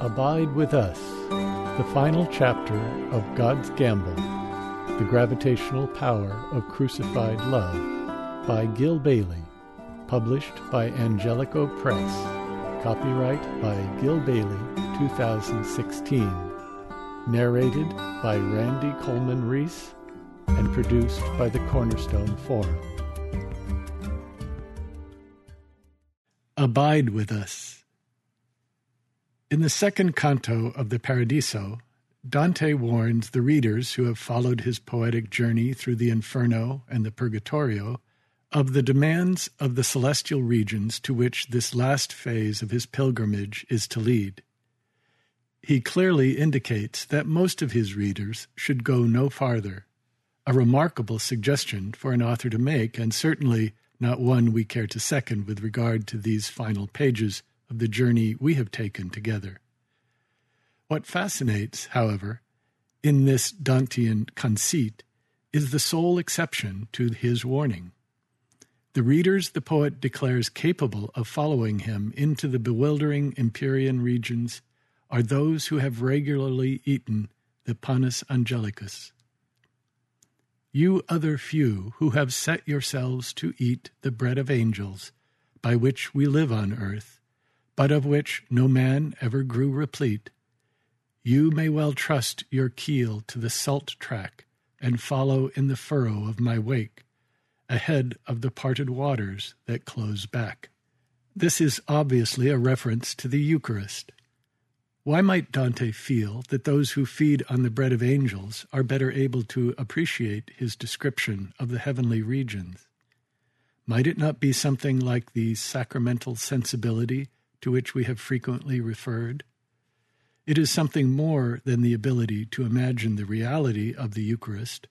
Abide with Us, the final chapter of God's Gamble, The Gravitational Power of Crucified Love, by Gil Bailie, published by Angelico Press. Copyright by Gil Bailie, 2016. Narrated by Randy Coleman Reese and produced by the Cornerstone Forum. Abide with Us. In the second canto of the Paradiso, Dante warns the readers who have followed his poetic journey through the Inferno and the Purgatorio of the demands of the celestial regions to which this last phase of his pilgrimage is to lead. He clearly indicates that most of his readers should go no farther, a remarkable suggestion for an author to make, and certainly not one we care to second with regard to these final pages of the journey we have taken together. What fascinates, however, in this Dantean conceit is the sole exception to his warning. The readers the poet declares capable of following him into the bewildering Empyrean regions are those who have regularly eaten the panis angelicus. You other few who have set yourselves to eat the bread of angels, by which we live on earth, but of which no man ever grew replete, you may well trust your keel to the salt track and follow in the furrow of my wake, ahead of the parted waters that close back. This is obviously a reference to the Eucharist. Why might Dante feel that those who feed on the bread of angels are better able to appreciate his description of the heavenly regions? Might it not be something like the sacramental sensibility to which we have frequently referred. It is something more than the ability to imagine the reality of the Eucharist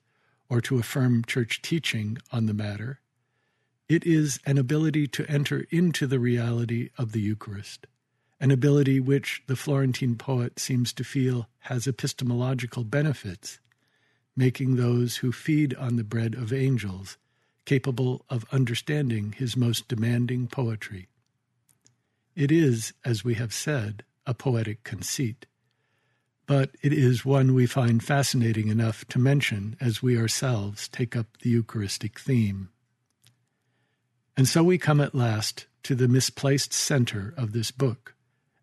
or to affirm church teaching on the matter. It is an ability to enter into the reality of the Eucharist, an ability which the Florentine poet seems to feel has epistemological benefits, making those who feed on the bread of angels capable of understanding his most demanding poetry. It is, as we have said, a poetic conceit, but it is one we find fascinating enough to mention as we ourselves take up the Eucharistic theme. And so we come at last to the misplaced center of this book,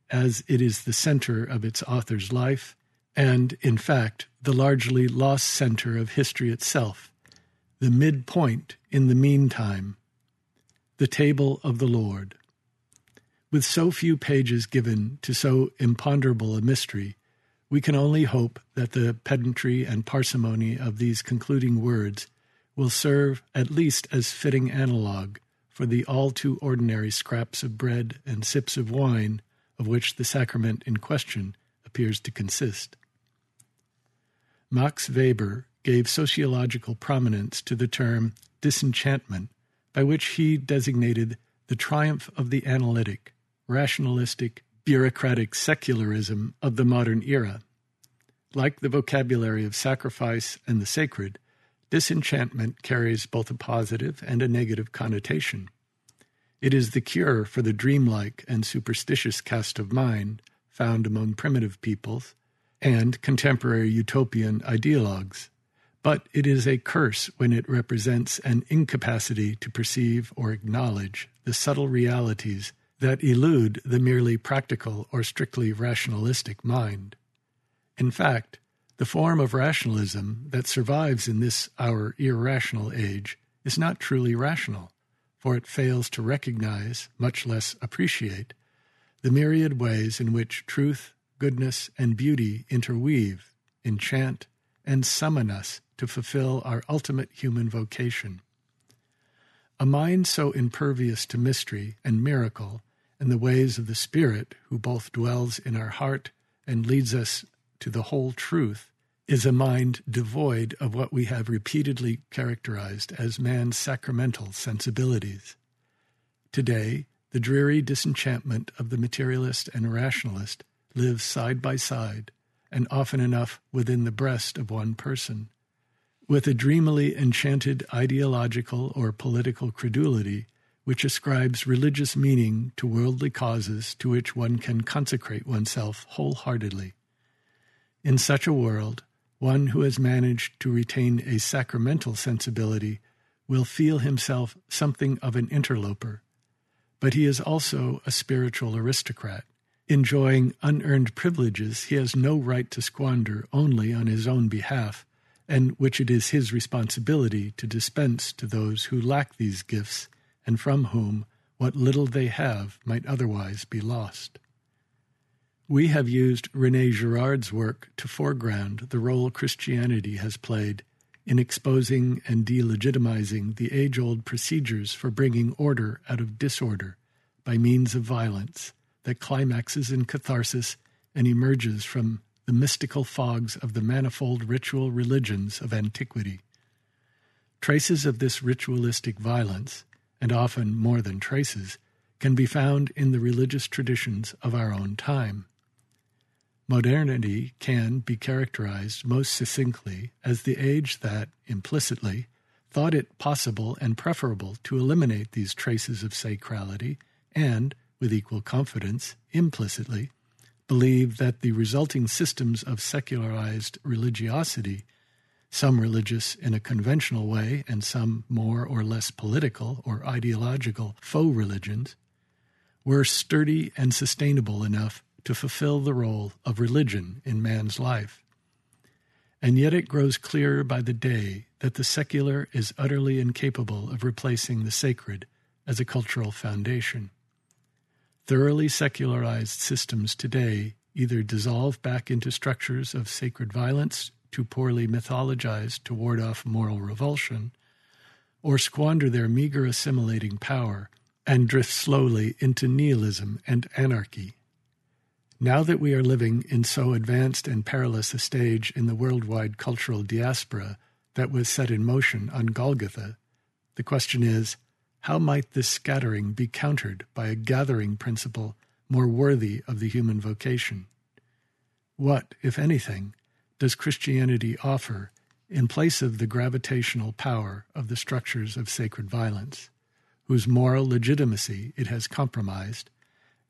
as it is the center of its author's life, and, in fact, the largely lost center of history itself, the midpoint in the meantime, the table of the Lord. With so few pages given to so imponderable a mystery, we can only hope that the pedantry and parsimony of these concluding words will serve at least as fitting analogue for the all too ordinary scraps of bread and sips of wine of which the sacrament in question appears to consist. Max Weber gave sociological prominence to the term disenchantment, by which he designated the triumph of the analytic rationalistic, bureaucratic secularism of the modern era. Like the vocabulary of sacrifice and the sacred, disenchantment carries both a positive and a negative connotation. It is the cure for the dreamlike and superstitious cast of mind found among primitive peoples and contemporary utopian ideologues, but it is a curse when it represents an incapacity to perceive or acknowledge the subtle realities that elude the merely practical or strictly rationalistic mind. In fact, the form of rationalism that survives in this our irrational age is not truly rational, for it fails to recognize, much less appreciate, the myriad ways in which truth, goodness, and beauty interweave, enchant, and summon us to fulfill our ultimate human vocation. A mind so impervious to mystery and miracle and the ways of the Spirit, who both dwells in our heart and leads us to the whole truth, is a mind devoid of what we have repeatedly characterized as man's sacramental sensibilities. Today, the dreary disenchantment of the materialist and rationalist lives side by side, and often enough within the breast of one person. With a dreamily enchanted ideological or political credulity, which ascribes religious meaning to worldly causes to which one can consecrate oneself wholeheartedly. In such a world, one who has managed to retain a sacramental sensibility will feel himself something of an interloper, but he is also a spiritual aristocrat, enjoying unearned privileges he has no right to squander only on his own behalf, and which it is his responsibility to dispense to those who lack these gifts and from whom what little they have might otherwise be lost. We have used Rene Girard's work to foreground the role Christianity has played in exposing and delegitimizing the age old procedures for bringing order out of disorder by means of violence that climaxes in catharsis and emerges from the mystical fogs of the manifold ritual religions of antiquity. Traces of this ritualistic violence, and often more than traces, can be found in the religious traditions of our own time. Modernity can be characterized most succinctly as the age that, implicitly, thought it possible and preferable to eliminate these traces of sacrality and, with equal confidence, implicitly, believe that the resulting systems of secularized religiosity, some religious in a conventional way and some more or less political or ideological faux religions, were sturdy and sustainable enough to fulfill the role of religion in man's life. And yet it grows clearer by the day that the secular is utterly incapable of replacing the sacred as a cultural foundation. Thoroughly secularized systems today either dissolve back into structures of sacred violence too poorly mythologized to ward off moral revulsion, or squander their meager assimilating power and drift slowly into nihilism and anarchy. Now that we are living in so advanced and perilous a stage in the worldwide cultural diaspora that was set in motion on Golgotha, the question is how might this scattering be countered by a gathering principle more worthy of the human vocation? What, if anything, does Christianity offer in place of the gravitational power of the structures of sacred violence, whose moral legitimacy it has compromised,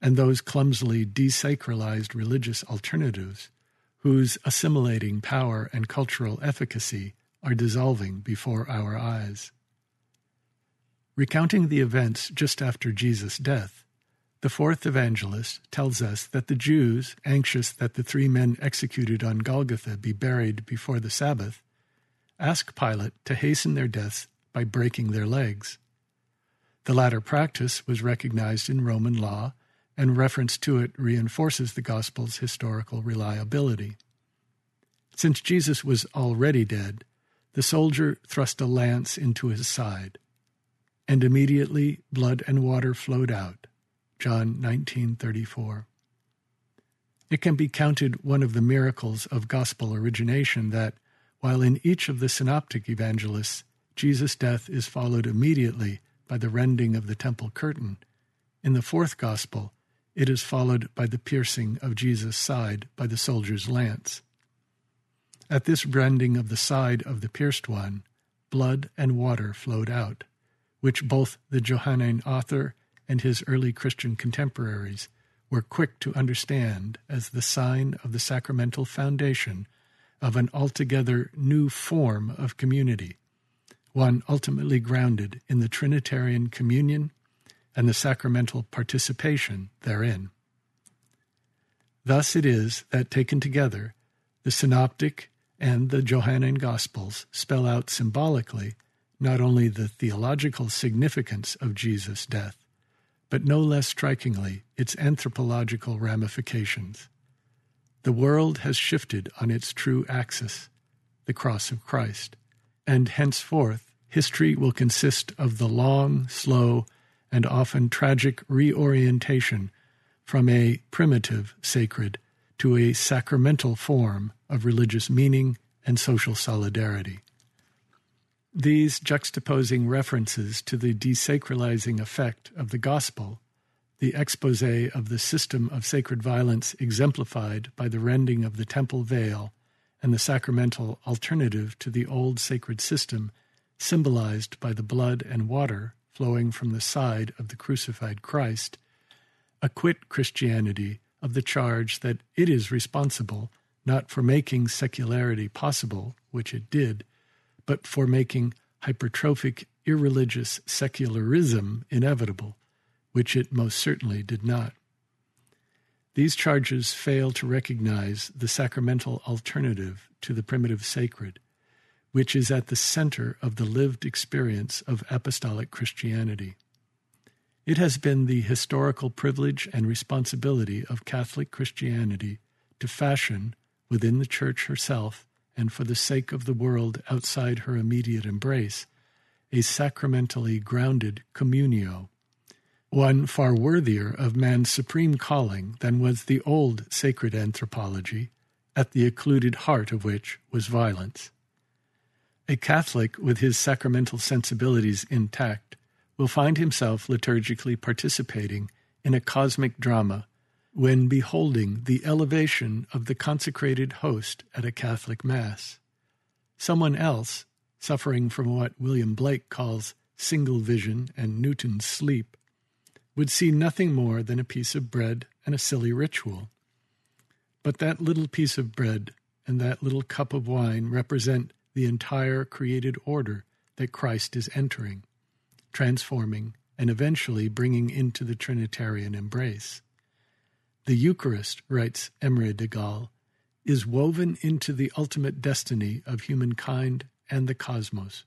and those clumsily desacralized religious alternatives whose assimilating power and cultural efficacy are dissolving before our eyes? Recounting the events just after Jesus' death, the fourth evangelist tells us that the Jews, anxious that the three men executed on Golgotha be buried before the Sabbath, ask Pilate to hasten their deaths by breaking their legs. The latter practice was recognized in Roman law, and reference to it reinforces the Gospel's historical reliability. Since Jesus was already dead, the soldier thrust a lance into his side and immediately blood and water flowed out. John 19:34. It can be counted one of the miracles of gospel origination that while in each of the synoptic evangelists Jesus' death is followed immediately by the rending of the temple curtain, in the fourth gospel it is followed by the piercing of Jesus' side by the soldier's lance. At this rending of the side of the pierced one, blood and water flowed out which both the Johannine author and his early Christian contemporaries were quick to understand as the sign of the sacramental foundation of an altogether new form of community, one ultimately grounded in the Trinitarian communion and the sacramental participation therein. Thus it is that, taken together, the Synoptic and the Johannine Gospels spell out symbolically not only the theological significance of Jesus' death, but no less strikingly its anthropological ramifications. The world has shifted on its true axis, the cross of Christ, and henceforth history will consist of the long, slow, and often tragic reorientation from a primitive sacred to a sacramental form of religious meaning and social solidarity. These juxtaposing references to the desacralizing effect of the gospel, the expose of the system of sacred violence exemplified by the rending of the temple veil, and the sacramental alternative to the old sacred system symbolized by the blood and water flowing from the side of the crucified Christ, acquit Christianity of the charge that it is responsible not for making secularity possible, which it did, but for making hypertrophic irreligious secularism inevitable, which it most certainly did not. These charges fail to recognize the sacramental alternative to the primitive sacred, which is at the center of the lived experience of apostolic Christianity. It has been the historical privilege and responsibility of Catholic Christianity to fashion, within the Church herself and for the sake of the world outside her immediate embrace, a sacramentally grounded communio, one far worthier of man's supreme calling than was the old sacred anthropology, at the occluded heart of which was violence. A Catholic with his sacramental sensibilities intact will find himself liturgically participating in a cosmic drama when beholding the elevation of the consecrated host at a Catholic Mass. Someone else, suffering from what William Blake calls single vision and Newton's sleep, would see nothing more than a piece of bread and a silly ritual. But that little piece of bread and that little cup of wine represent the entire created order that Christ is entering transforming, and eventually bringing into the Trinitarian embrace. The Eucharist, writes Emery de Gaál, is woven into the ultimate destiny of humankind and the cosmos.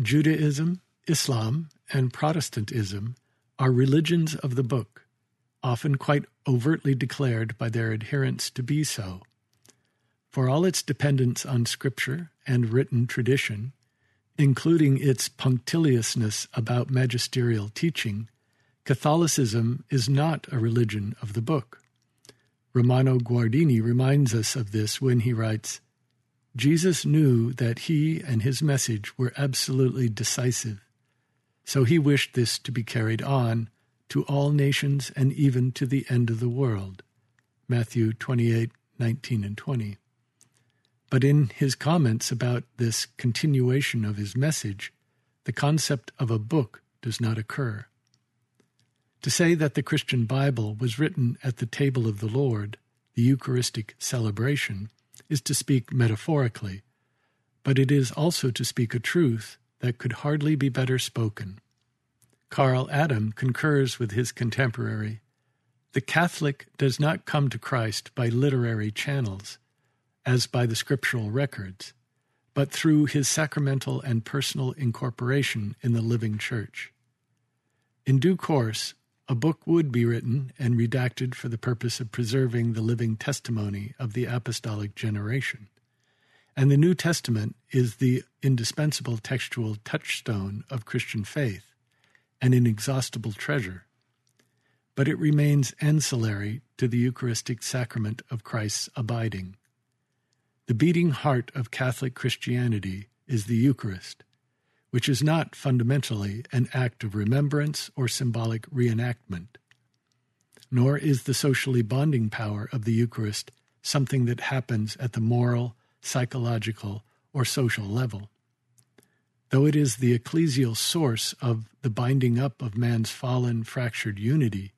Judaism, Islam, and Protestantism are religions of the book, often quite overtly declared by their adherents to be so. For all its dependence on scripture and written tradition, including its punctiliousness about magisterial teaching, Catholicism is not a religion of the book. Romano Guardini reminds us of this when he writes Jesus knew that he and his message were absolutely decisive, so he wished this to be carried on to all nations and even to the end of the world. Matthew 28 19 and 20. But in his comments about this continuation of his message, the concept of a book does not occur. To say that the Christian Bible was written at the table of the Lord, the Eucharistic celebration, is to speak metaphorically, but it is also to speak a truth that could hardly be better spoken. Karl Adam concurs with his contemporary. The Catholic does not come to Christ by literary channels, as by the scriptural records, but through his sacramental and personal incorporation in the living church. In due course, a book would be written and redacted for the purpose of preserving the living testimony of the apostolic generation. And the New Testament is the indispensable textual touchstone of Christian faith, an inexhaustible treasure. But it remains ancillary to the Eucharistic sacrament of Christ's abiding. The beating heart of Catholic Christianity is the Eucharist, which is not fundamentally an act of remembrance or symbolic reenactment. Nor is the socially bonding power of the Eucharist something that happens at the moral, psychological, or social level. Though it is the ecclesial source of the binding up of man's fallen, fractured unity,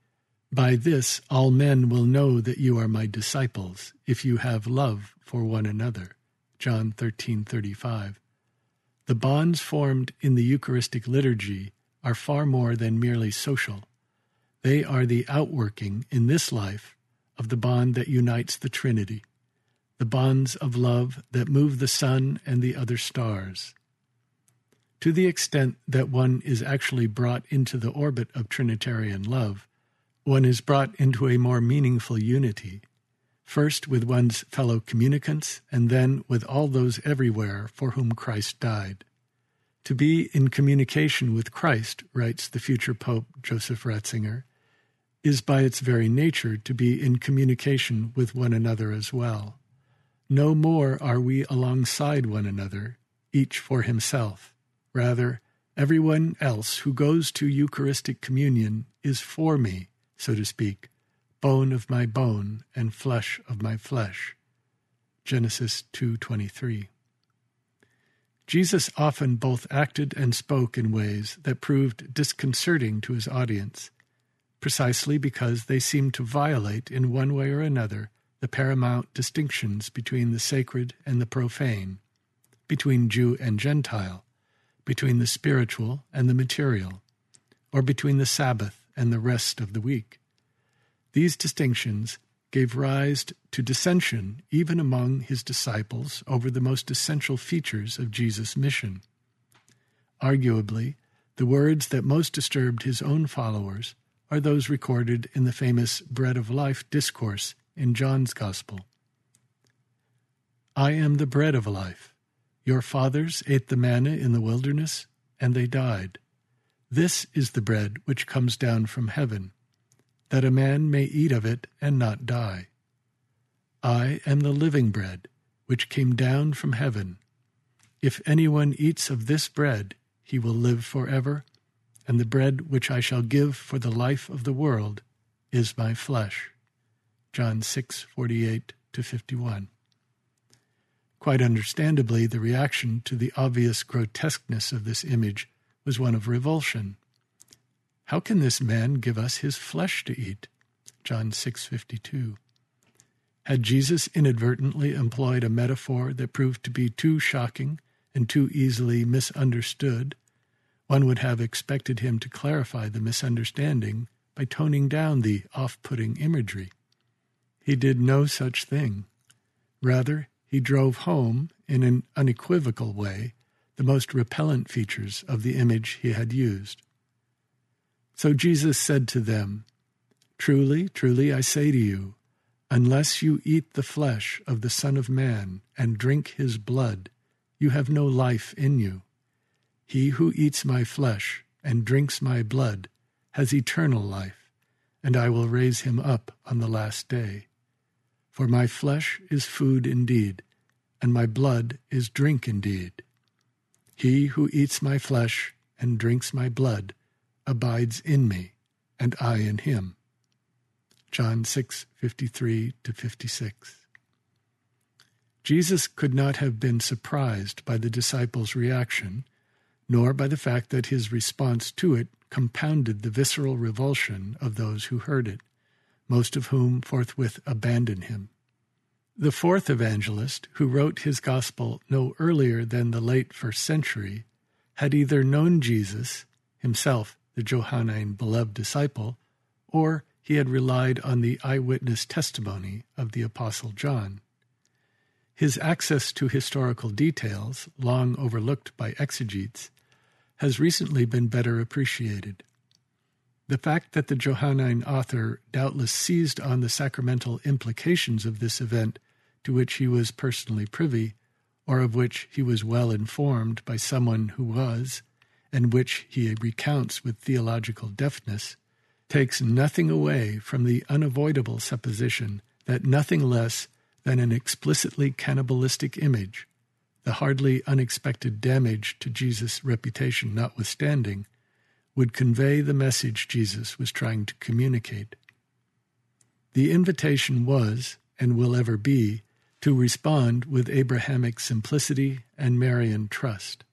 by this all men will know that you are my disciples, if you have love for one another. John 13:35. The bonds formed in the Eucharistic liturgy are far more than merely social. They are the outworking in this life of the bond that unites the Trinity, the bonds of love that move the sun and the other stars. To the extent that one is actually brought into the orbit of Trinitarian love, one is brought into a more meaningful unity, first with one's fellow communicants, and then with all those everywhere for whom Christ died. To be in communication with Christ, writes the future Pope Joseph Ratzinger, is by its very nature to be in communication with one another as well. No more are we alongside one another, each for himself. Rather, everyone else who goes to Eucharistic communion is for me so to speak, bone of my bone and flesh of my flesh. Genesis 2:23. Jesus often both acted and spoke in ways that proved disconcerting to his audience, precisely because they seemed to violate in one way or another the paramount distinctions between the sacred and the profane, between Jew and Gentile, between the spiritual and the material, or between the Sabbath and the rest of the week. These distinctions gave rise to dissension even among his disciples over the most essential features of Jesus' mission. Arguably, the words that most disturbed his own followers are those recorded in the famous Bread of Life discourse in John's Gospel. I am the bread of life. Your fathers ate the manna in the wilderness, and they died. This is the bread which comes down from heaven, that a man may eat of it and not die. I am the living bread, which came down from heaven. If anyone eats of this bread, he will live forever, and the bread which I shall give for the life of the world is my flesh. John 6, 48 to 51. Quite understandably, the reaction to the obvious grotesqueness of this image was one of revulsion. How can this man give us his flesh to eat? John 6:52. Had Jesus inadvertently employed a metaphor that proved to be too shocking and too easily misunderstood, one would have expected him to clarify the misunderstanding by toning down the off-putting imagery. He did no such thing. Rather, he drove home, in an unequivocal way, the most repellent features of the image he had used. So Jesus said to them, Truly, truly, I say to you, unless you eat the flesh of the Son of Man and drink his blood, you have no life in you. He who eats my flesh and drinks my blood has eternal life, and I will raise him up on the last day. For my flesh is food indeed, and my blood is drink indeed. He who eats my flesh and drinks my blood abides in me, and I in him. John 6, 53 to 56. Jesus could not have been surprised by the disciples' reaction, nor by the fact that his response to it compounded the visceral revulsion of those who heard it most of whom forthwith abandon him. The fourth evangelist, who wrote his gospel no earlier than the late first century, had either known Jesus, himself the Johannine beloved disciple, or he had relied on the eyewitness testimony of the Apostle John. His access to historical details, long overlooked by exegetes, has recently been better appreciated. The fact that the Johannine author doubtless seized on the sacramental implications of this event to which he was personally privy, or of which he was well informed by someone who was, and which he recounts with theological deftness, takes nothing away from the unavoidable supposition that nothing less than an explicitly cannibalistic image, the hardly unexpected damage to Jesus' reputation notwithstanding, would convey the message Jesus was trying to communicate. The invitation was, and will ever be, to respond with Abrahamic simplicity and Marian trust.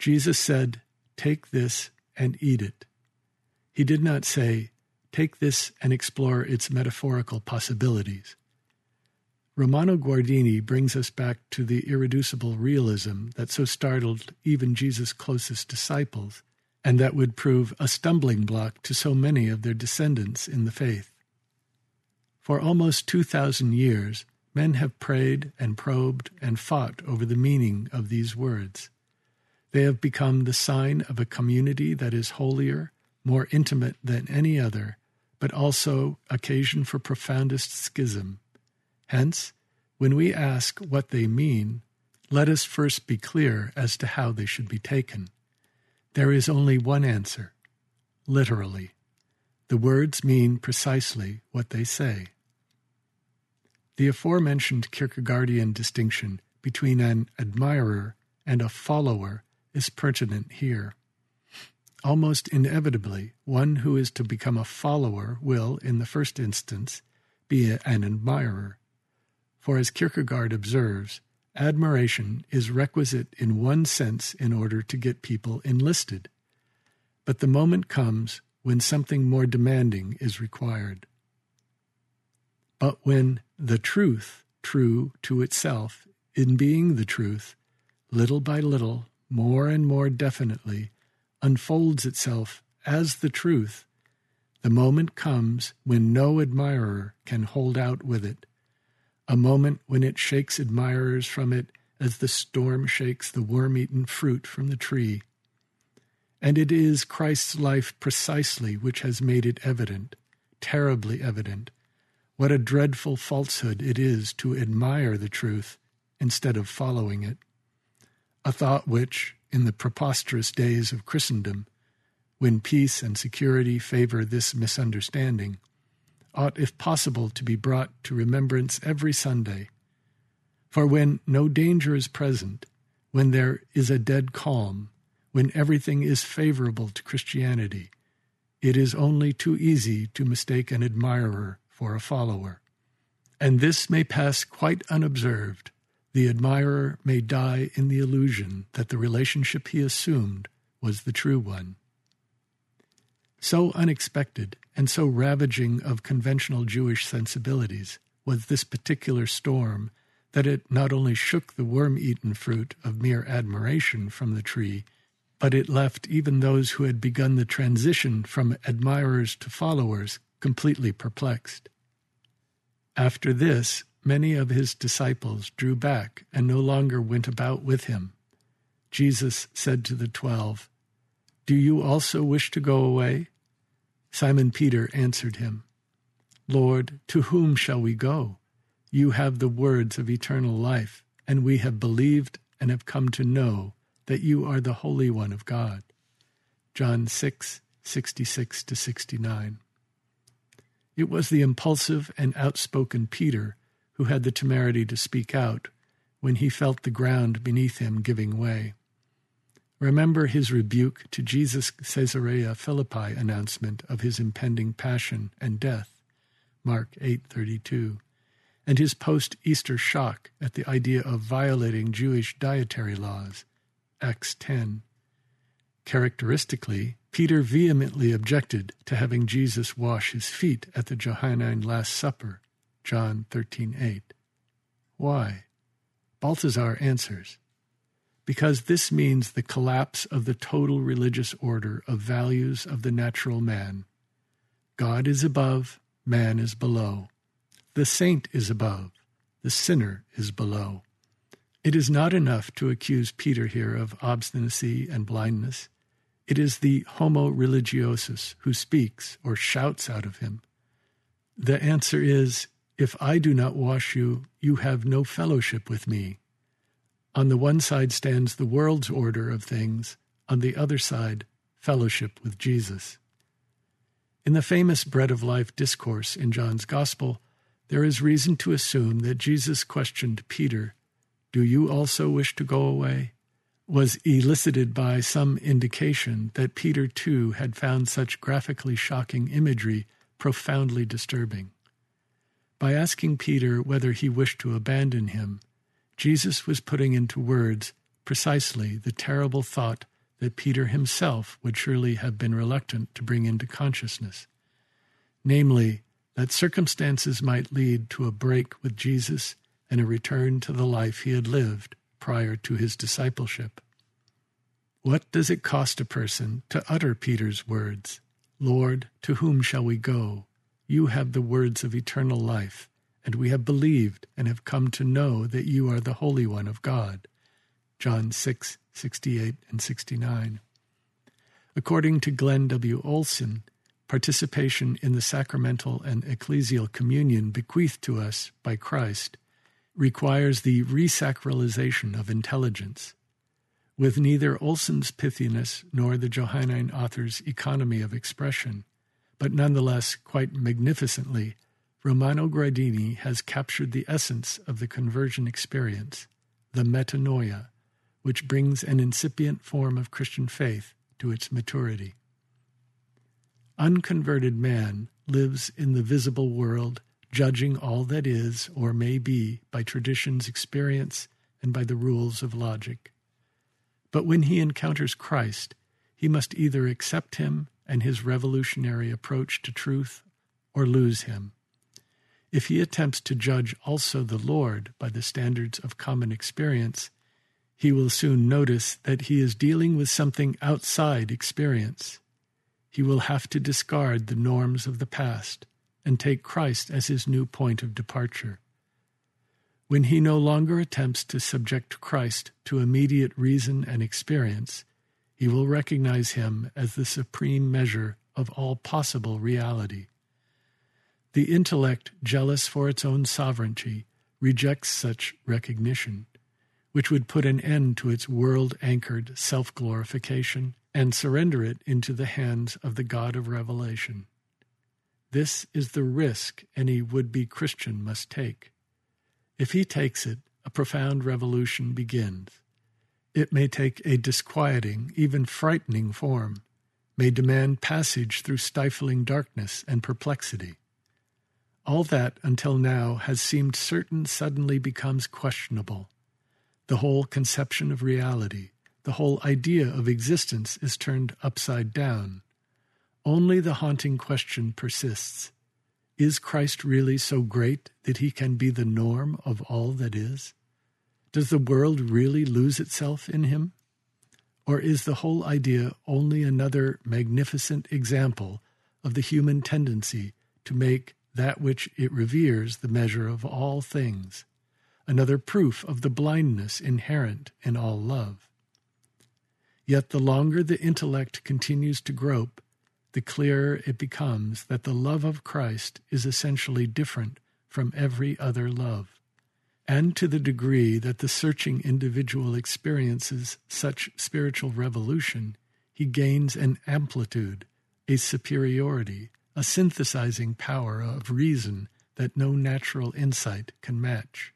Jesus said, Take this and eat it. He did not say, Take this and explore its metaphorical possibilities. Romano Guardini brings us back to the irreducible realism that so startled even Jesus' closest disciples and that would prove a stumbling block to so many of their descendants in the faith. For almost 2,000 years, men have prayed and probed and fought over the meaning of these words. They have become the sign of a community that is holier, more intimate than any other, but also occasion for profoundest schism. Hence, when we ask what they mean, let us first be clear as to how they should be taken. There is only one answer literally. The words mean precisely what they say. The aforementioned Kierkegaardian distinction between an admirer and a follower is pertinent here. Almost inevitably, one who is to become a follower will, in the first instance, be an admirer. For as Kierkegaard observes, admiration is requisite in one sense in order to get people enlisted. But the moment comes when something more demanding is required. But when the truth, true to itself, in being the truth, little by little, more and more definitely, unfolds itself as the truth, the moment comes when no admirer can hold out with it, a moment when it shakes admirers from it as the storm shakes the worm eaten fruit from the tree. And it is Christ's life precisely which has made it evident, terribly evident, what a dreadful falsehood it is to admire the truth instead of following it. A thought which, in the preposterous days of Christendom, when peace and security favor this misunderstanding, ought, if possible, to be brought to remembrance every Sunday. For when no danger is present, when there is a dead calm, when everything is favorable to Christianity, it is only too easy to mistake an admirer for a follower. And this may pass quite unobserved. The admirer may die in the illusion that the relationship he assumed was the true one. So unexpected and so ravaging of conventional Jewish sensibilities was this particular storm that it not only shook the worm eaten fruit of mere admiration from the tree, but it left even those who had begun the transition from admirers to followers completely perplexed. After this, many of his disciples drew back and no longer went about with him. Jesus said to the twelve, Do you also wish to go away? Simon Peter answered him, Lord, to whom shall we go? You have the words of eternal life, and we have believed and have come to know that you are the Holy One of God. John 6, 66 to 69. It was the impulsive and outspoken Peter who had the temerity to speak out when he felt the ground beneath him giving way. Remember his rebuke to Jesus' Caesarea Philippi announcement of his impending passion and death, Mark 8:32, and his post-Easter shock at the idea of violating Jewish dietary laws, Acts 10. Characteristically, Peter vehemently objected to having Jesus wash his feet at the Johannine Last Supper, John 13:8. Why? Balthasar answers, because this means the collapse of the total religious order of values of the natural man. God is above, man is below. The saint is above, the sinner is below. It is not enough to accuse Peter here of obstinacy and blindness. It is the homo religiosus who speaks or shouts out of him. The answer is, If I do not wash you, you have no fellowship with me. On the one side stands the world's order of things, on the other side, fellowship with Jesus. In the famous Bread of Life discourse in John's Gospel, there is reason to assume that Jesus questioned Peter do you also wish to go away? was elicited by some indication that Peter too had found such graphically shocking imagery profoundly disturbing. By asking Peter whether he wished to abandon him, Jesus was putting into words precisely the terrible thought that Peter himself would surely have been reluctant to bring into consciousness namely, that circumstances might lead to a break with Jesus and a return to the life he had lived prior to his discipleship. What does it cost a person to utter Peter's words, Lord, to whom shall we go? You have the words of eternal life, and we have believed and have come to know that you are the Holy One of God. John 6, 68 and 69. According to Glenn W. Olsen, participation in the sacramental and ecclesial communion bequeathed to us by Christ requires the resacralization of intelligence. With neither Olsen's pithiness nor the Johannine author's economy of expression, but nonetheless quite magnificently, Romano Guardini has captured the essence of the conversion experience, the metanoia, which brings an incipient form of Christian faith to its maturity. Unconverted man lives in the visible world judging all that is or may be by tradition's experience and by the rules of logic. But when he encounters Christ, he must either accept him and his revolutionary approach to truth or lose him. If he attempts to judge also the Lord by the standards of common experience, he will soon notice that he is dealing with something outside experience. He will have to discard the norms of the past and take Christ as his new point of departure. When he no longer attempts to subject Christ to immediate reason and experience, he will recognize him as the supreme measure of all possible reality. The intellect, jealous for its own sovereignty, rejects such recognition, which would put an end to its world anchored self glorification and surrender it into the hands of the God of revelation. This is the risk any would be Christian must take. If he takes it, a profound revolution begins. It may take a disquieting, even frightening form, may demand passage through stifling darkness and perplexity. All that until now has seemed certain suddenly becomes questionable. The whole conception of reality, the whole idea of existence is turned upside down. Only the haunting question persists is Christ really so great that he can be the norm of all that is? Does the world really lose itself in him? Or is the whole idea only another magnificent example of the human tendency to make that which it reveres the measure of all things, another proof of the blindness inherent in all love? Yet the longer the intellect continues to grope, the clearer it becomes that the love of Christ is essentially different from every other love. And to the degree that the searching individual experiences such spiritual revolution, he gains an amplitude, a superiority, a synthesizing power of reason that no natural insight can match.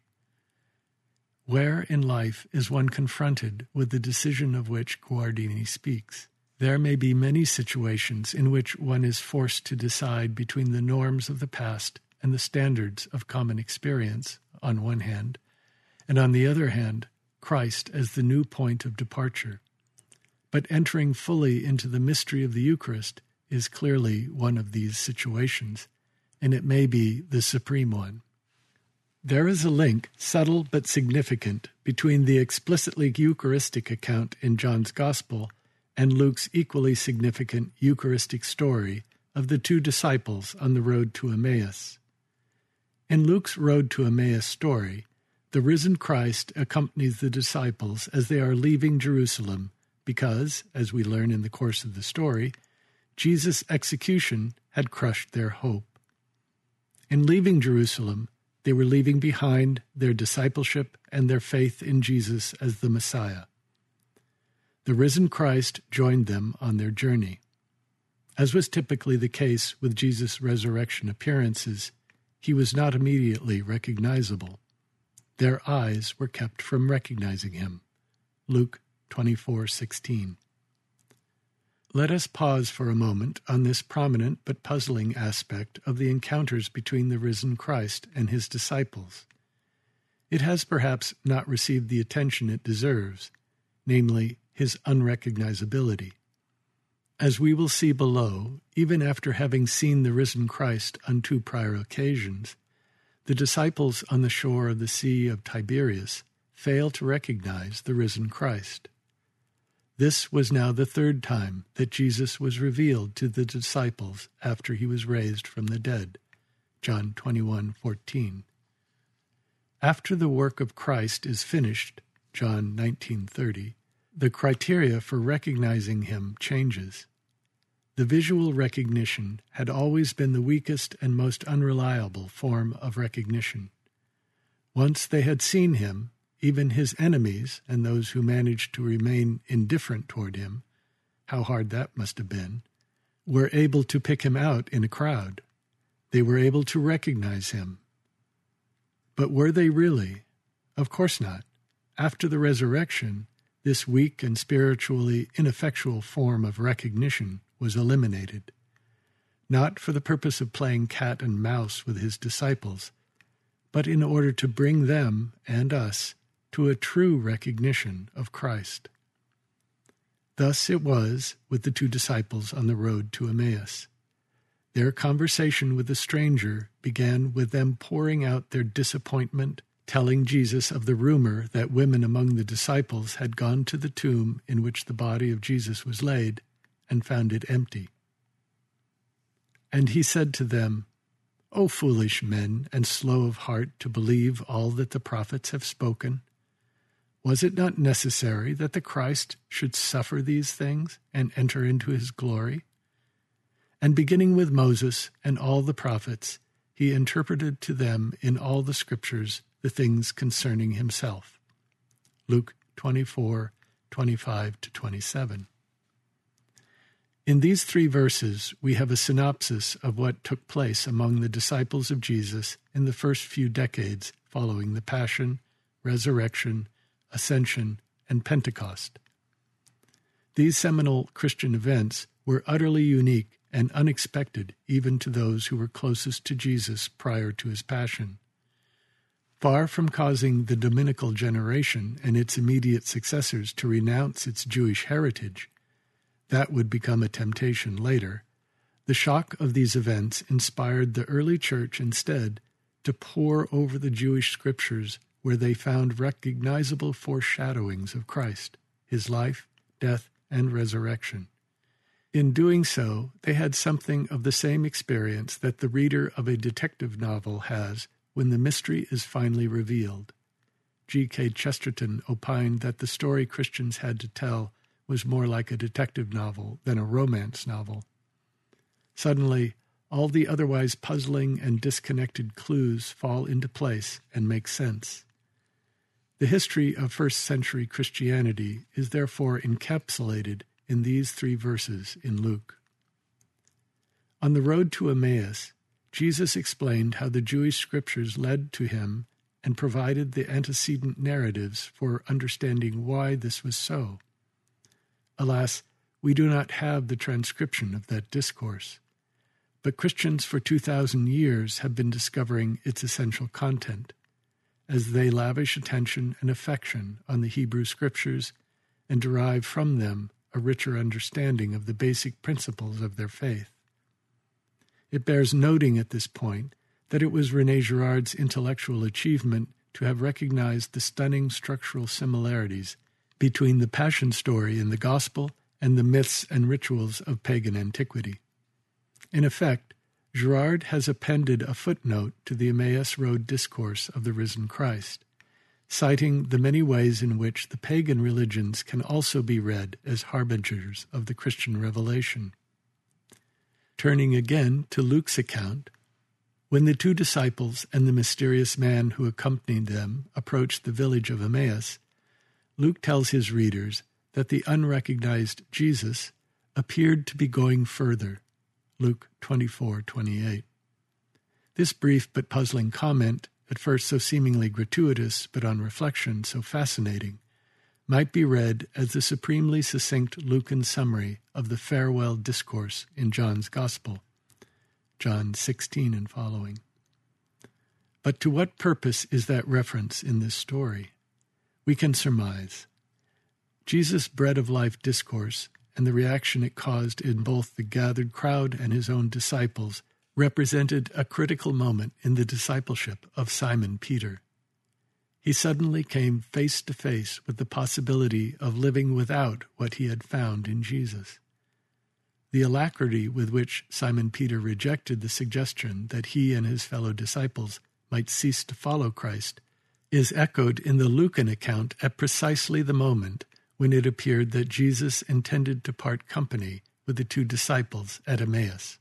Where in life is one confronted with the decision of which Guardini speaks? There may be many situations in which one is forced to decide between the norms of the past and the standards of common experience, on one hand, and on the other hand, Christ as the new point of departure. But entering fully into the mystery of the Eucharist is clearly one of these situations, and it may be the supreme one. There is a link, subtle but significant, between the explicitly Eucharistic account in John's Gospel and Luke's equally significant Eucharistic story of the two disciples on the road to Emmaus. In Luke's Road to Emmaus story, the risen Christ accompanies the disciples as they are leaving Jerusalem because, as we learn in the course of the story, Jesus' execution had crushed their hope. In leaving Jerusalem, they were leaving behind their discipleship and their faith in Jesus as the Messiah the risen Christ joined them on their journey. As was typically the case with Jesus' resurrection appearances, he was not immediately recognizable. Their eyes were kept from recognizing him. Luke 24:16. Let us pause for a moment on this prominent but puzzling aspect of the encounters between the risen Christ and his disciples. It has perhaps not received the attention it deserves, namely his unrecognizability. As we will see below, even after having seen the risen Christ on two prior occasions, the disciples on the shore of the Sea of Tiberias fail to recognize the risen Christ. This was now the third time that Jesus was revealed to the disciples after he was raised from the dead. John 21:14. After the work of Christ is finished, John 19:30, the criteria for recognizing him changes. The visual recognition had always been the weakest and most unreliable form of recognition. Once they had seen him, even his enemies and those who managed to remain indifferent toward him, how hard that must have been, were able to pick him out in a crowd. They were able to recognize him. But were they really? Of course not. After the resurrection, this weak and spiritually ineffectual form of recognition was eliminated, not for the purpose of playing cat and mouse with his disciples, but in order to bring them and us to a true recognition of Christ. Thus it was with the two disciples on the road to Emmaus. Their conversation with the stranger began with them pouring out their disappointment, telling Jesus of the rumor that women among the disciples had gone to the tomb in which the body of Jesus was laid and found it empty. And he said to them, O foolish men, and slow of heart to believe all that the prophets have spoken. Was it not necessary that the Christ should suffer these things and enter into his glory? And beginning with Moses and all the prophets, he interpreted to them in all the scriptures the things concerning himself. Luke 24, 25 to 27. In these three verses, we have a synopsis of what took place among the disciples of Jesus in the first few decades following the Passion, Resurrection, Ascension, and Pentecost. These seminal Christian events were utterly unique and unexpected even to those who were closest to Jesus prior to his passion. Far from causing the Dominical generation and its immediate successors to renounce its Jewish heritage, that would become a temptation later, the shock of these events inspired the early church instead to pore over the Jewish scriptures where they found recognizable foreshadowings of Christ, his life, death, and resurrection. In doing so, they had something of the same experience that the reader of a detective novel has when the mystery is finally revealed. G.K. Chesterton opined that the story Christians had to tell was more like a detective novel than a romance novel. Suddenly, all the otherwise puzzling and disconnected clues fall into place and make sense. The history of first century Christianity is therefore encapsulated in these three verses in Luke. On the road to Emmaus, Jesus explained how the Jewish scriptures led to him and provided the antecedent narratives for understanding why this was so. Alas, we do not have the transcription of that discourse. But Christians for 2,000 years have been discovering its essential content as they lavish attention and affection on the Hebrew scriptures and derive from them a richer understanding of the basic principles of their faith. It bears noting at this point that it was Rene Girard's intellectual achievement to have recognized the stunning structural similarities between the Passion story in the Gospel and the myths and rituals of pagan antiquity. In effect, Girard has appended a footnote to the Emmaus Road discourse of the risen Christ, citing the many ways in which the pagan religions can also be read as harbingers of the Christian revelation. Turning again to Luke's account, when the two disciples and the mysterious man who accompanied them approached the village of Emmaus, Luke tells his readers that the unrecognized Jesus appeared to be going further. Luke 24:28. This brief but puzzling comment at first so seemingly gratuitous, but on reflection so fascinating, might be read as the supremely succinct Lucan summary of the farewell discourse in John's Gospel, John 16 and following. But to what purpose is that reference in this story? We can surmise. Jesus' bread of life discourse and the reaction it caused in both the gathered crowd and his own disciples represented a critical moment in the discipleship of Simon Peter. He suddenly came face to face with the possibility of living without what he had found in Jesus. The alacrity with which Simon Peter rejected the suggestion that he and his fellow disciples might cease to follow Christ is echoed in the Lucan account at precisely the moment when it appeared that Jesus intended to part company with the two disciples at Emmaus.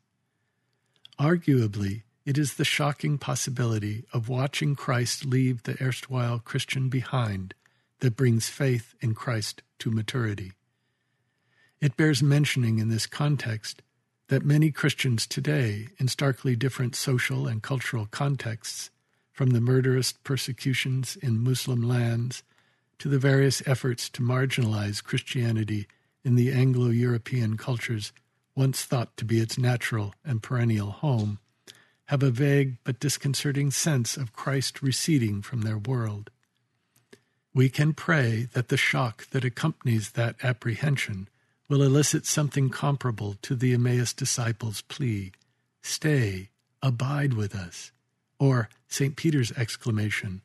Arguably, it is the shocking possibility of watching Christ leave the erstwhile Christian behind that brings faith in Christ to maturity. It bears mentioning in this context that many Christians today, in starkly different social and cultural contexts, from the murderous persecutions in Muslim lands to the various efforts to marginalize Christianity in the Anglo European cultures once thought to be its natural and perennial home, have a vague but disconcerting sense of Christ receding from their world. We can pray that the shock that accompanies that apprehension will elicit something comparable to the Emmaus disciples' plea Stay, abide with us. Or St. Peter's exclamation,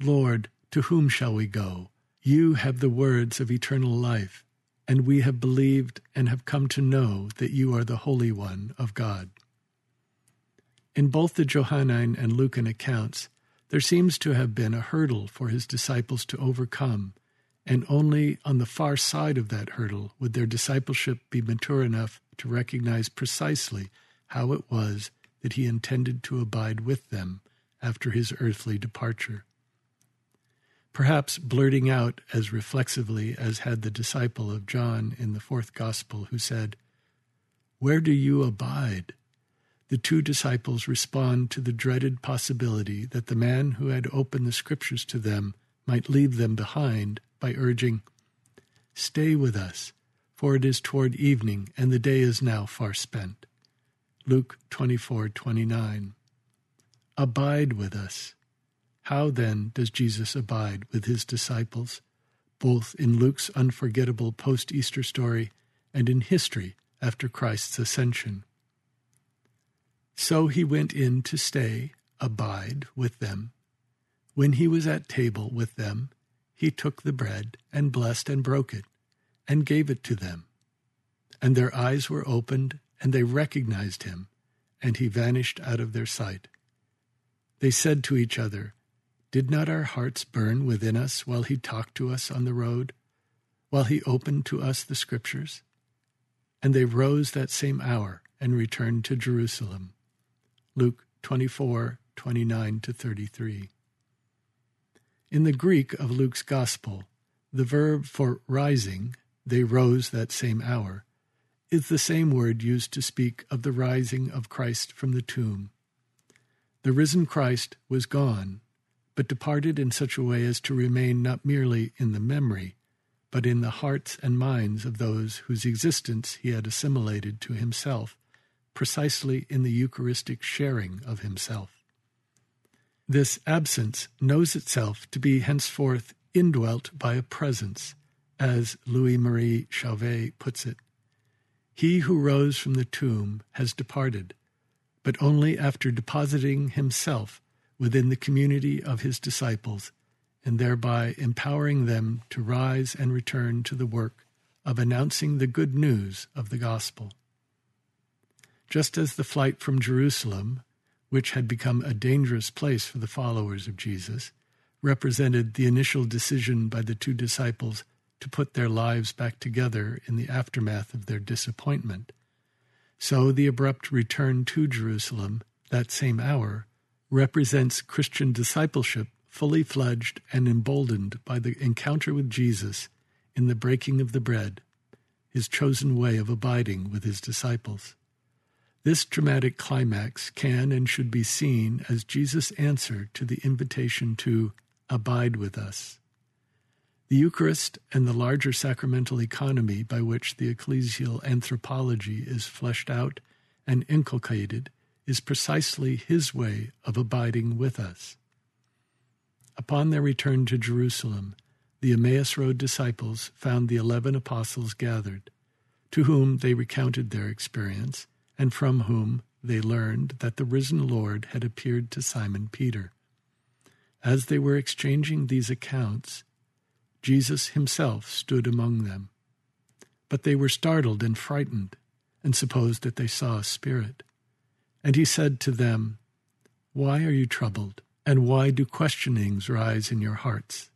Lord, to whom shall we go? You have the words of eternal life, and we have believed and have come to know that you are the Holy One of God. In both the Johannine and Lucan accounts, there seems to have been a hurdle for his disciples to overcome and only on the far side of that hurdle would their discipleship be mature enough to recognize precisely how it was that he intended to abide with them after his earthly departure. Perhaps blurting out as reflexively as had the disciple of John in the fourth Gospel who said, Where do you abide? The two disciples respond to the dreaded possibility that the man who had opened the Scriptures to them might leave them behind by urging, Stay with us, for it is toward evening, and the day is now far spent. Luke 24:29. Abide with us. How then does Jesus abide with his disciples, both in Luke's unforgettable post Easter story and in history after Christ's ascension? So he went in to stay, abide with them. When he was at table with them, he took the bread and blessed and broke it and gave it to them. And their eyes were opened, and they recognized him, and he vanished out of their sight. They said to each other, Did not our hearts burn within us while he talked to us on the road, while he opened to us the Scriptures? And they rose that same hour and returned to Jerusalem. Luke 24, 29 to 33. In the Greek of Luke's Gospel, the verb for rising, they rose that same hour, is the same word used to speak of the rising of Christ from the tomb. The risen Christ was gone, but departed in such a way as to remain not merely in the memory, but in the hearts and minds of those whose existence he had assimilated to himself, precisely in the Eucharistic sharing of himself. This absence knows itself to be henceforth indwelt by a presence, as Louis Marie Chauvet puts it. He who rose from the tomb has departed, but only after depositing himself within the community of his disciples, and thereby empowering them to rise and return to the work of announcing the good news of the gospel. Just as the flight from Jerusalem which had become a dangerous place for the followers of Jesus, represented the initial decision by the two disciples to put their lives back together in the aftermath of their disappointment. So the abrupt return to Jerusalem that same hour represents Christian discipleship fully fledged and emboldened by the encounter with Jesus in the breaking of the bread, his chosen way of abiding with his disciples. This dramatic climax can and should be seen as Jesus' answer to the invitation to abide with us. The Eucharist and the larger sacramental economy by which the ecclesial anthropology is fleshed out and inculcated is precisely his way of abiding with us. Upon their return to Jerusalem, the Emmaus Road disciples found the eleven apostles gathered, to whom they recounted their experience and from whom they learned that the risen Lord had appeared to Simon Peter. As they were exchanging these accounts, Jesus himself stood among them. But they were startled and frightened, and supposed that they saw a spirit. And he said to them, Why are you troubled, and why do questionings rise in your hearts?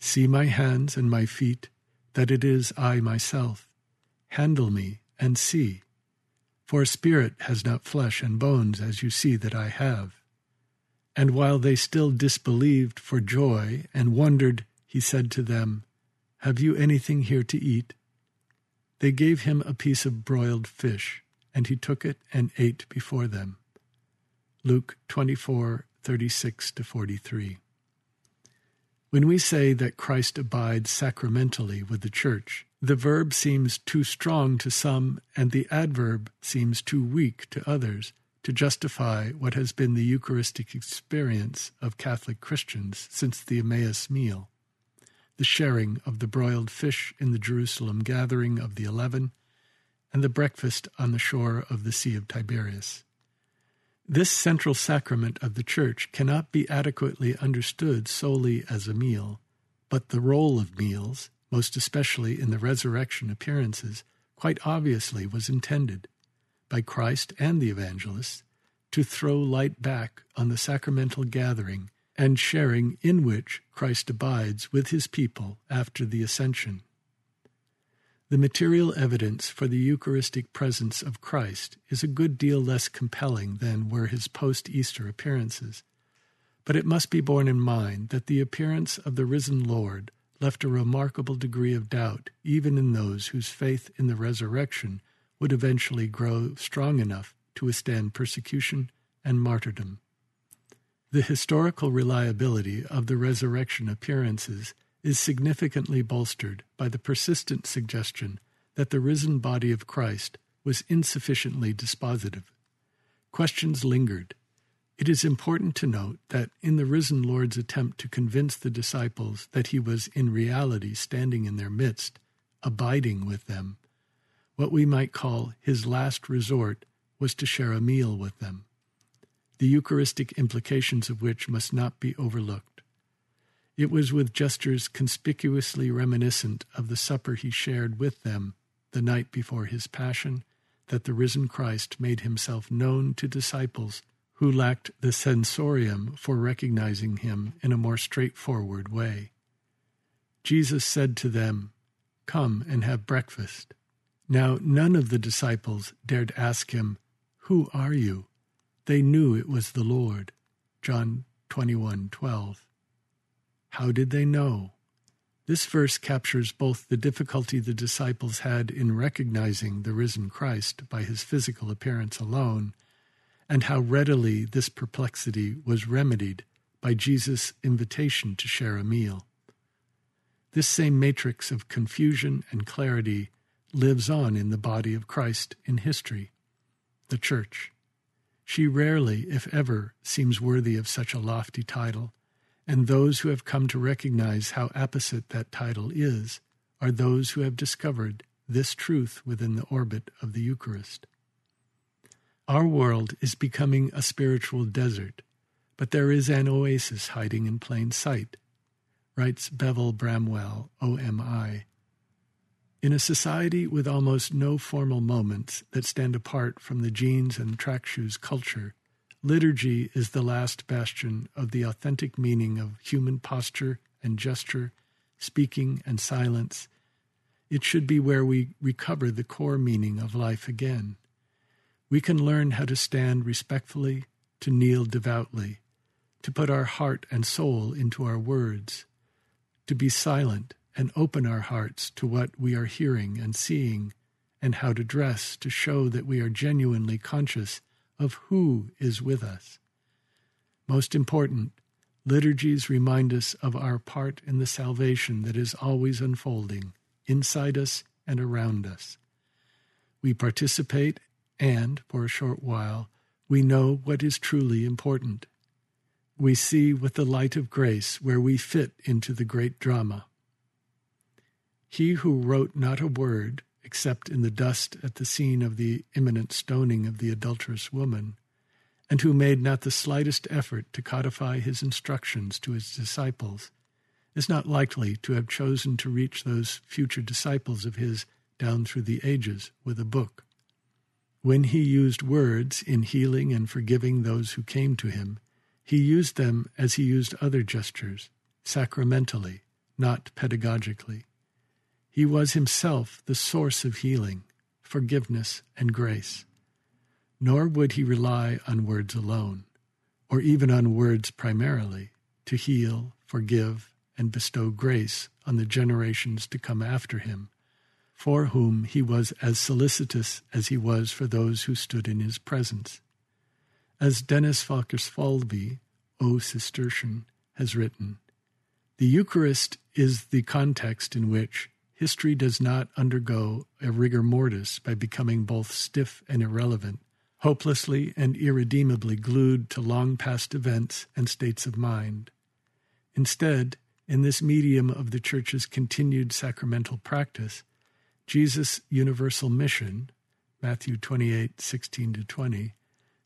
See my hands and my feet, that it is I myself. Handle me and see for spirit has not flesh and bones, as you see that I have. And while they still disbelieved for joy and wondered, he said to them, Have you anything here to eat? They gave him a piece of broiled fish, and he took it and ate before them. Luke 24, 36 to 43. When we say that Christ abides sacramentally with the church, the verb seems too strong to some, and the adverb seems too weak to others to justify what has been the Eucharistic experience of Catholic Christians since the Emmaus meal. the sharing of the broiled fish in the Jerusalem gathering of the eleven, and the breakfast on the shore of the Sea of Tiberias. This central sacrament of the Church cannot be adequately understood solely as a meal, but the role of meals, most especially in the resurrection appearances, quite obviously was intended, by Christ and the evangelists, to throw light back on the sacramental gathering and sharing in which Christ abides with his people after the ascension. The material evidence for the Eucharistic presence of Christ is a good deal less compelling than were his post Easter appearances, but it must be borne in mind that the appearance of the risen Lord left a remarkable degree of doubt even in those whose faith in the resurrection would eventually grow strong enough to withstand persecution and martyrdom. The historical reliability of the resurrection appearances is significantly bolstered by the persistent suggestion that the risen body of Christ was insufficiently dispositive. Questions lingered. It is important to note that in the risen Lord's attempt to convince the disciples that he was in reality standing in their midst, abiding with them, what we might call his last resort was to share a meal with them the Eucharistic implications of which must not be overlooked. It was with gestures conspicuously reminiscent of the supper he shared with them the night before his passion that the risen Christ made himself known to disciples who lacked the sensorium for recognizing him in a more straightforward way. Jesus said to them, Come and have breakfast. Now none of the disciples dared ask him, Who are you? They knew it was the Lord. John 21:12. How did they know? This verse captures both the difficulty the disciples had in recognizing the risen Christ by his physical appearance alone, and how readily this perplexity was remedied by Jesus' invitation to share a meal. This same matrix of confusion and clarity lives on in the body of Christ in history, the Church. She rarely, if ever, seems worthy of such a lofty title, and those who have come to recognize how apposite that title is are those who have discovered this truth within the orbit of the Eucharist. Our world is becoming a spiritual desert, but there is an oasis hiding in plain sight, writes Bevil Bramwell, OMI. In a society with almost no formal moments that stand apart from the jeans and track shoes culture, liturgy is the last bastion of the authentic meaning of human posture and gesture, speaking and silence. It should be where we recover the core meaning of life again. We can learn how to stand respectfully, to kneel devoutly, to put our heart and soul into our words, to be silent and open our hearts to what we are hearing and seeing, and how to dress to show that we are genuinely conscious of who is with us. Most important, liturgies remind us of our part in the salvation that is always unfolding inside us and around us. We participate, and, for a short while, we know what is truly important. We see with the light of grace where we fit into the great drama. He who wrote not a word, except in the dust at the scene of the imminent stoning of the adulterous woman, and who made not the slightest effort to codify his instructions to his disciples, is not likely to have chosen to reach those future disciples of his down through the ages with a book. When he used words in healing and forgiving those who came to him, he used them as he used other gestures, sacramentally, not pedagogically. He was himself the source of healing, forgiveness, and grace. Nor would he rely on words alone, or even on words primarily, to heal, forgive, and bestow grace on the generations to come after him, for whom he was as solicitous as he was for those who stood in his presence. As Dennis Farkasfalvy, O Cistercian, has written, the Eucharist is the context in which, history does not undergo a rigor mortis by becoming both stiff and irrelevant, hopelessly and irredeemably glued to long past events and states of mind. Instead, in this medium of the Church's continued sacramental practice, Jesus' universal mission, Matthew 28 16 to 20,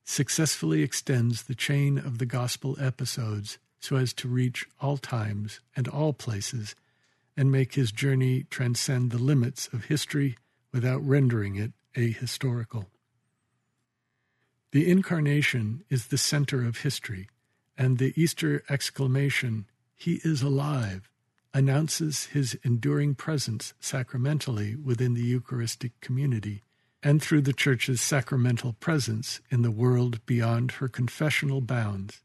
successfully extends the chain of the gospel episodes so as to reach all times and all places and make his journey transcend the limits of history without rendering it ahistorical. The Incarnation is the center of history, and the Easter exclamation, He is alive, announces his enduring presence sacramentally within the Eucharistic community and through the Church's sacramental presence in the world beyond her confessional bounds.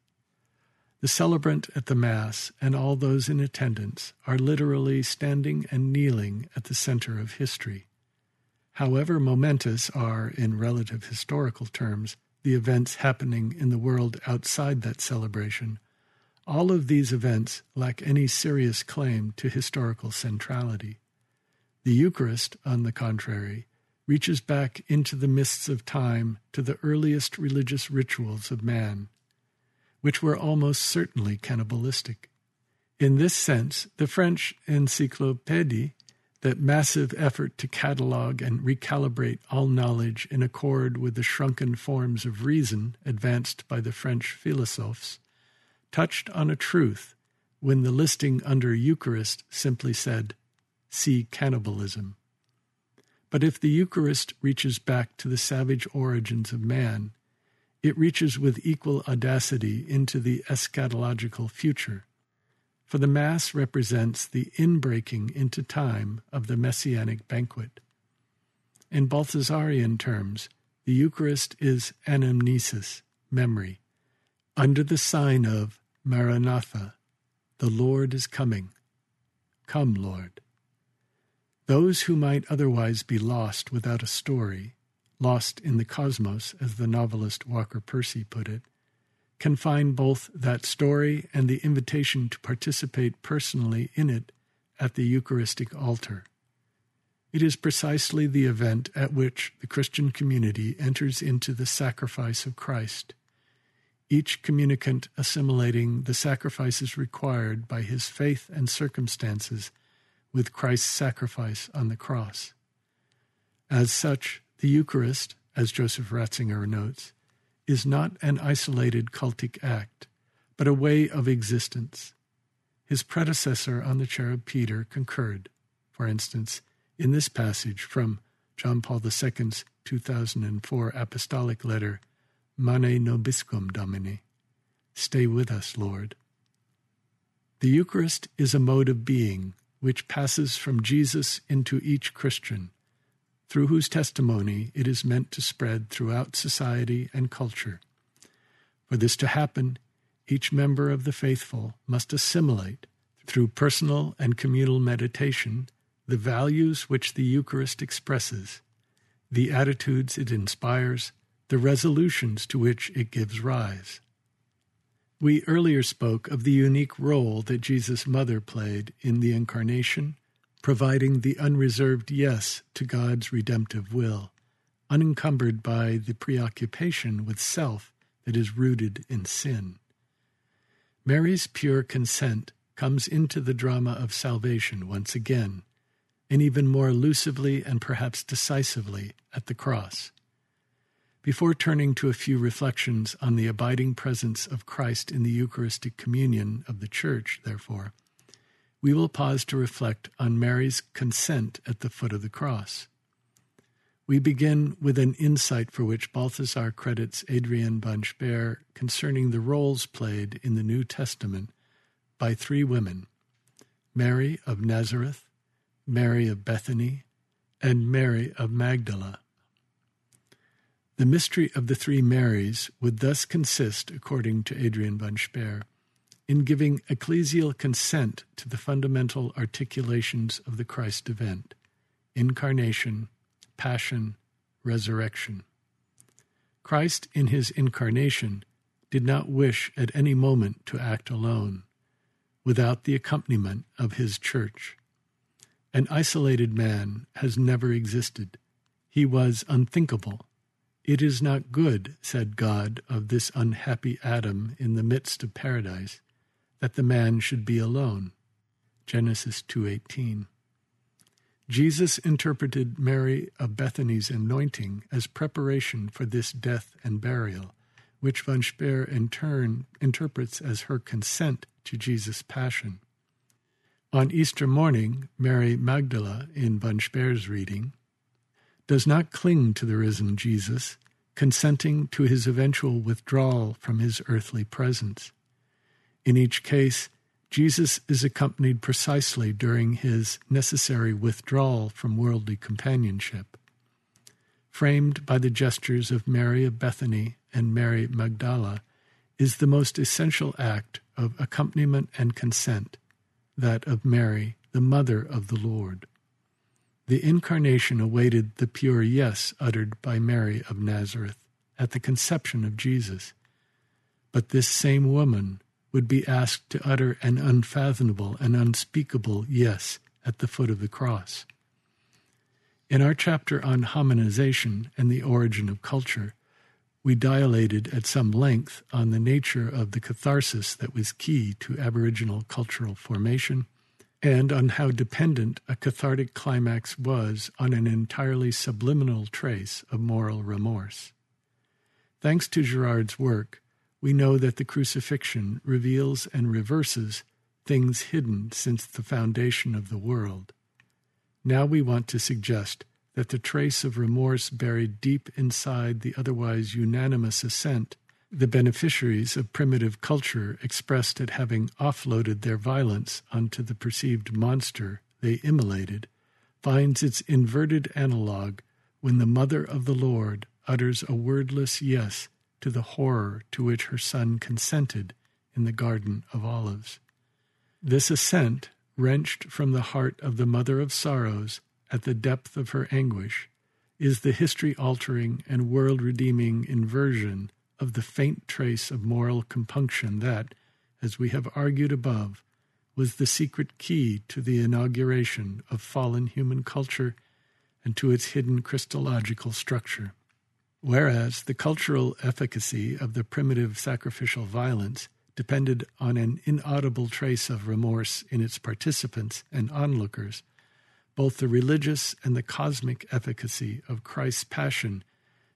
The celebrant at the Mass and all those in attendance are literally standing and kneeling at the center of history. However momentous are, in relative historical terms, the events happening in the world outside that celebration, all of these events lack any serious claim to historical centrality. The Eucharist, on the contrary, reaches back into the mists of time to the earliest religious rituals of man, which were almost certainly cannibalistic. In this sense, the French Encyclopédie, that massive effort to catalogue and recalibrate all knowledge in accord with the shrunken forms of reason advanced by the French philosophes, touched on a truth when the listing under Eucharist simply said, See cannibalism. But if the Eucharist reaches back to the savage origins of man, it reaches with equal audacity into the eschatological future. For the Mass represents the inbreaking into time of the messianic banquet. In Balthasarian terms, the Eucharist is anamnesis, memory, under the sign of Maranatha, the Lord is coming. Come, Lord. Those who might otherwise be lost without a story, lost in the cosmos, as the novelist Walker Percy put it, can find both that story and the invitation to participate personally in it at the Eucharistic altar. It is precisely the event at which the Christian community enters into the sacrifice of Christ, each communicant assimilating the sacrifices required by his faith and circumstances with Christ's sacrifice on the cross. As such, the Eucharist, as Joseph Ratzinger notes, is not an isolated cultic act, but a way of existence. His predecessor on the of Peter concurred, for instance, in this passage from John Paul II's 2004 apostolic letter, Mane nobiscum Domine, Stay with us, Lord. The Eucharist is a mode of being which passes from Jesus into each Christian, through whose testimony it is meant to spread throughout society and culture. For this to happen, each member of the faithful must assimilate, through personal and communal meditation, the values which the Eucharist expresses, the attitudes it inspires, the resolutions to which it gives rise. We earlier spoke of the unique role that Jesus' mother played in the Incarnation, providing the unreserved yes to God's redemptive will, unencumbered by the preoccupation with self that is rooted in sin. Mary's pure consent comes into the drama of salvation once again, and even more elusively and perhaps decisively at the cross. Before turning to a few reflections on the abiding presence of Christ in the Eucharistic communion of the Church, therefore, we will pause to reflect on Mary's consent at the foot of the cross. We begin with an insight for which Balthasar credits Adrienne von Speyr concerning the roles played in the New Testament by three women Mary of Nazareth, Mary of Bethany, and Mary of Magdala. The mystery of the three Marys would thus consist, according to Adrienne von Speyr, in giving ecclesial consent to the fundamental articulations of the Christ event incarnation, passion, resurrection. Christ, in his incarnation, did not wish at any moment to act alone, without the accompaniment of his church. An isolated man has never existed. He was unthinkable it is not good, said God of this unhappy Adam in the midst of paradise, that the man should be alone. Genesis 2:18. Jesus interpreted Mary of Bethany's anointing as preparation for this death and burial, which von Speyr in turn interprets as her consent to Jesus' passion. On Easter morning, Mary Magdala, in von Speyr's reading, does not cling to the risen Jesus, consenting to his eventual withdrawal from his earthly presence. In each case, Jesus is accompanied precisely during his necessary withdrawal from worldly companionship. Framed by the gestures of Mary of Bethany and Mary Magdala, is the most essential act of accompaniment and consent, that of Mary, the mother of the Lord. The incarnation awaited the pure yes uttered by Mary of Nazareth at the conception of Jesus. But this same woman would be asked to utter an unfathomable and unspeakable yes at the foot of the cross. In our chapter on Hominization and the origin of culture, we dilated at some length on the nature of the catharsis that was key to Aboriginal cultural formation and on how dependent a cathartic climax was on an entirely subliminal trace of moral remorse. Thanks to Girard's work, we know that the crucifixion reveals and reverses things hidden since the foundation of the world. Now we want to suggest that the trace of remorse buried deep inside the otherwise unanimous assent the beneficiaries of primitive culture expressed at having offloaded their violence onto the perceived monster they immolated finds its inverted analogue when the mother of the Lord utters a wordless yes to the horror to which her son consented in the Garden of Olives. This assent, wrenched from the heart of the Mother of Sorrows at the depth of her anguish, is the history altering and world redeeming inversion of the faint trace of moral compunction that, as we have argued above, was the secret key to the inauguration of fallen human culture and to its hidden Christological structure. Whereas the cultural efficacy of the primitive sacrificial violence depended on an inaudible trace of remorse in its participants and onlookers, both the religious and the cosmic efficacy of Christ's passion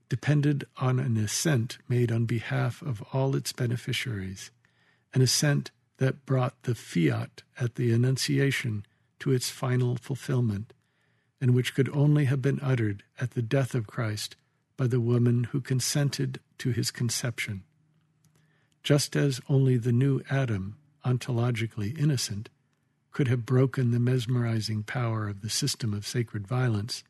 depended on an assent made on behalf of all its beneficiaries, an assent that brought the fiat at the Annunciation to its final fulfillment, and which could only have been uttered at the death of Christ by the woman who consented to his conception. Just as only the new Adam, ontologically innocent, could have broken the mesmerizing power of the system of sacred violence,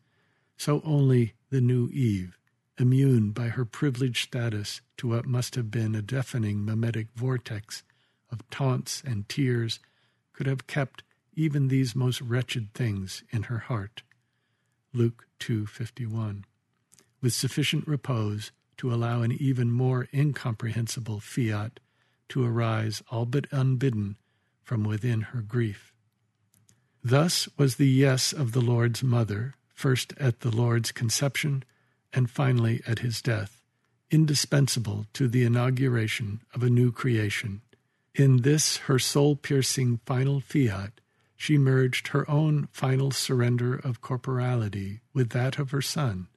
so only the new Eve, immune by her privileged status to what must have been a deafening mimetic vortex of taunts and tears, could have kept even these most wretched things in her heart. Luke 2:51 with sufficient repose to allow an even more incomprehensible fiat to arise all but unbidden from within her grief. Thus was the yes of the Lord's mother, first at the Lord's conception and finally at his death, indispensable to the inauguration of a new creation. In this her soul piercing final fiat, she merged her own final surrender of corporality with that of her Son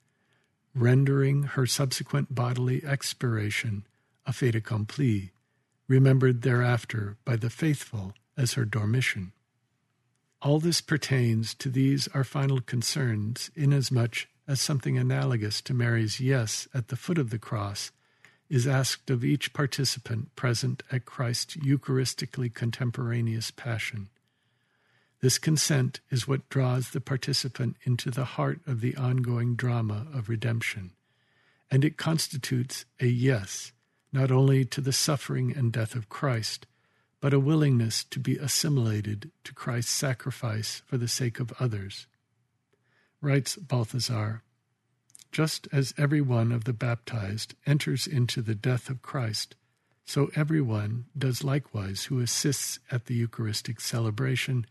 rendering her subsequent bodily expiration a fait accompli, remembered thereafter by the faithful as her dormition. All this pertains to these our final concerns, inasmuch as something analogous to Mary's yes at the foot of the cross is asked of each participant present at Christ's Eucharistically contemporaneous passion. This consent is what draws the participant into the heart of the ongoing drama of redemption, and it constitutes a yes, not only to the suffering and death of Christ, but a willingness to be assimilated to Christ's sacrifice for the sake of others. Writes Balthasar, just as every one of the baptized enters into the death of Christ, so every one does likewise who assists at the Eucharistic celebration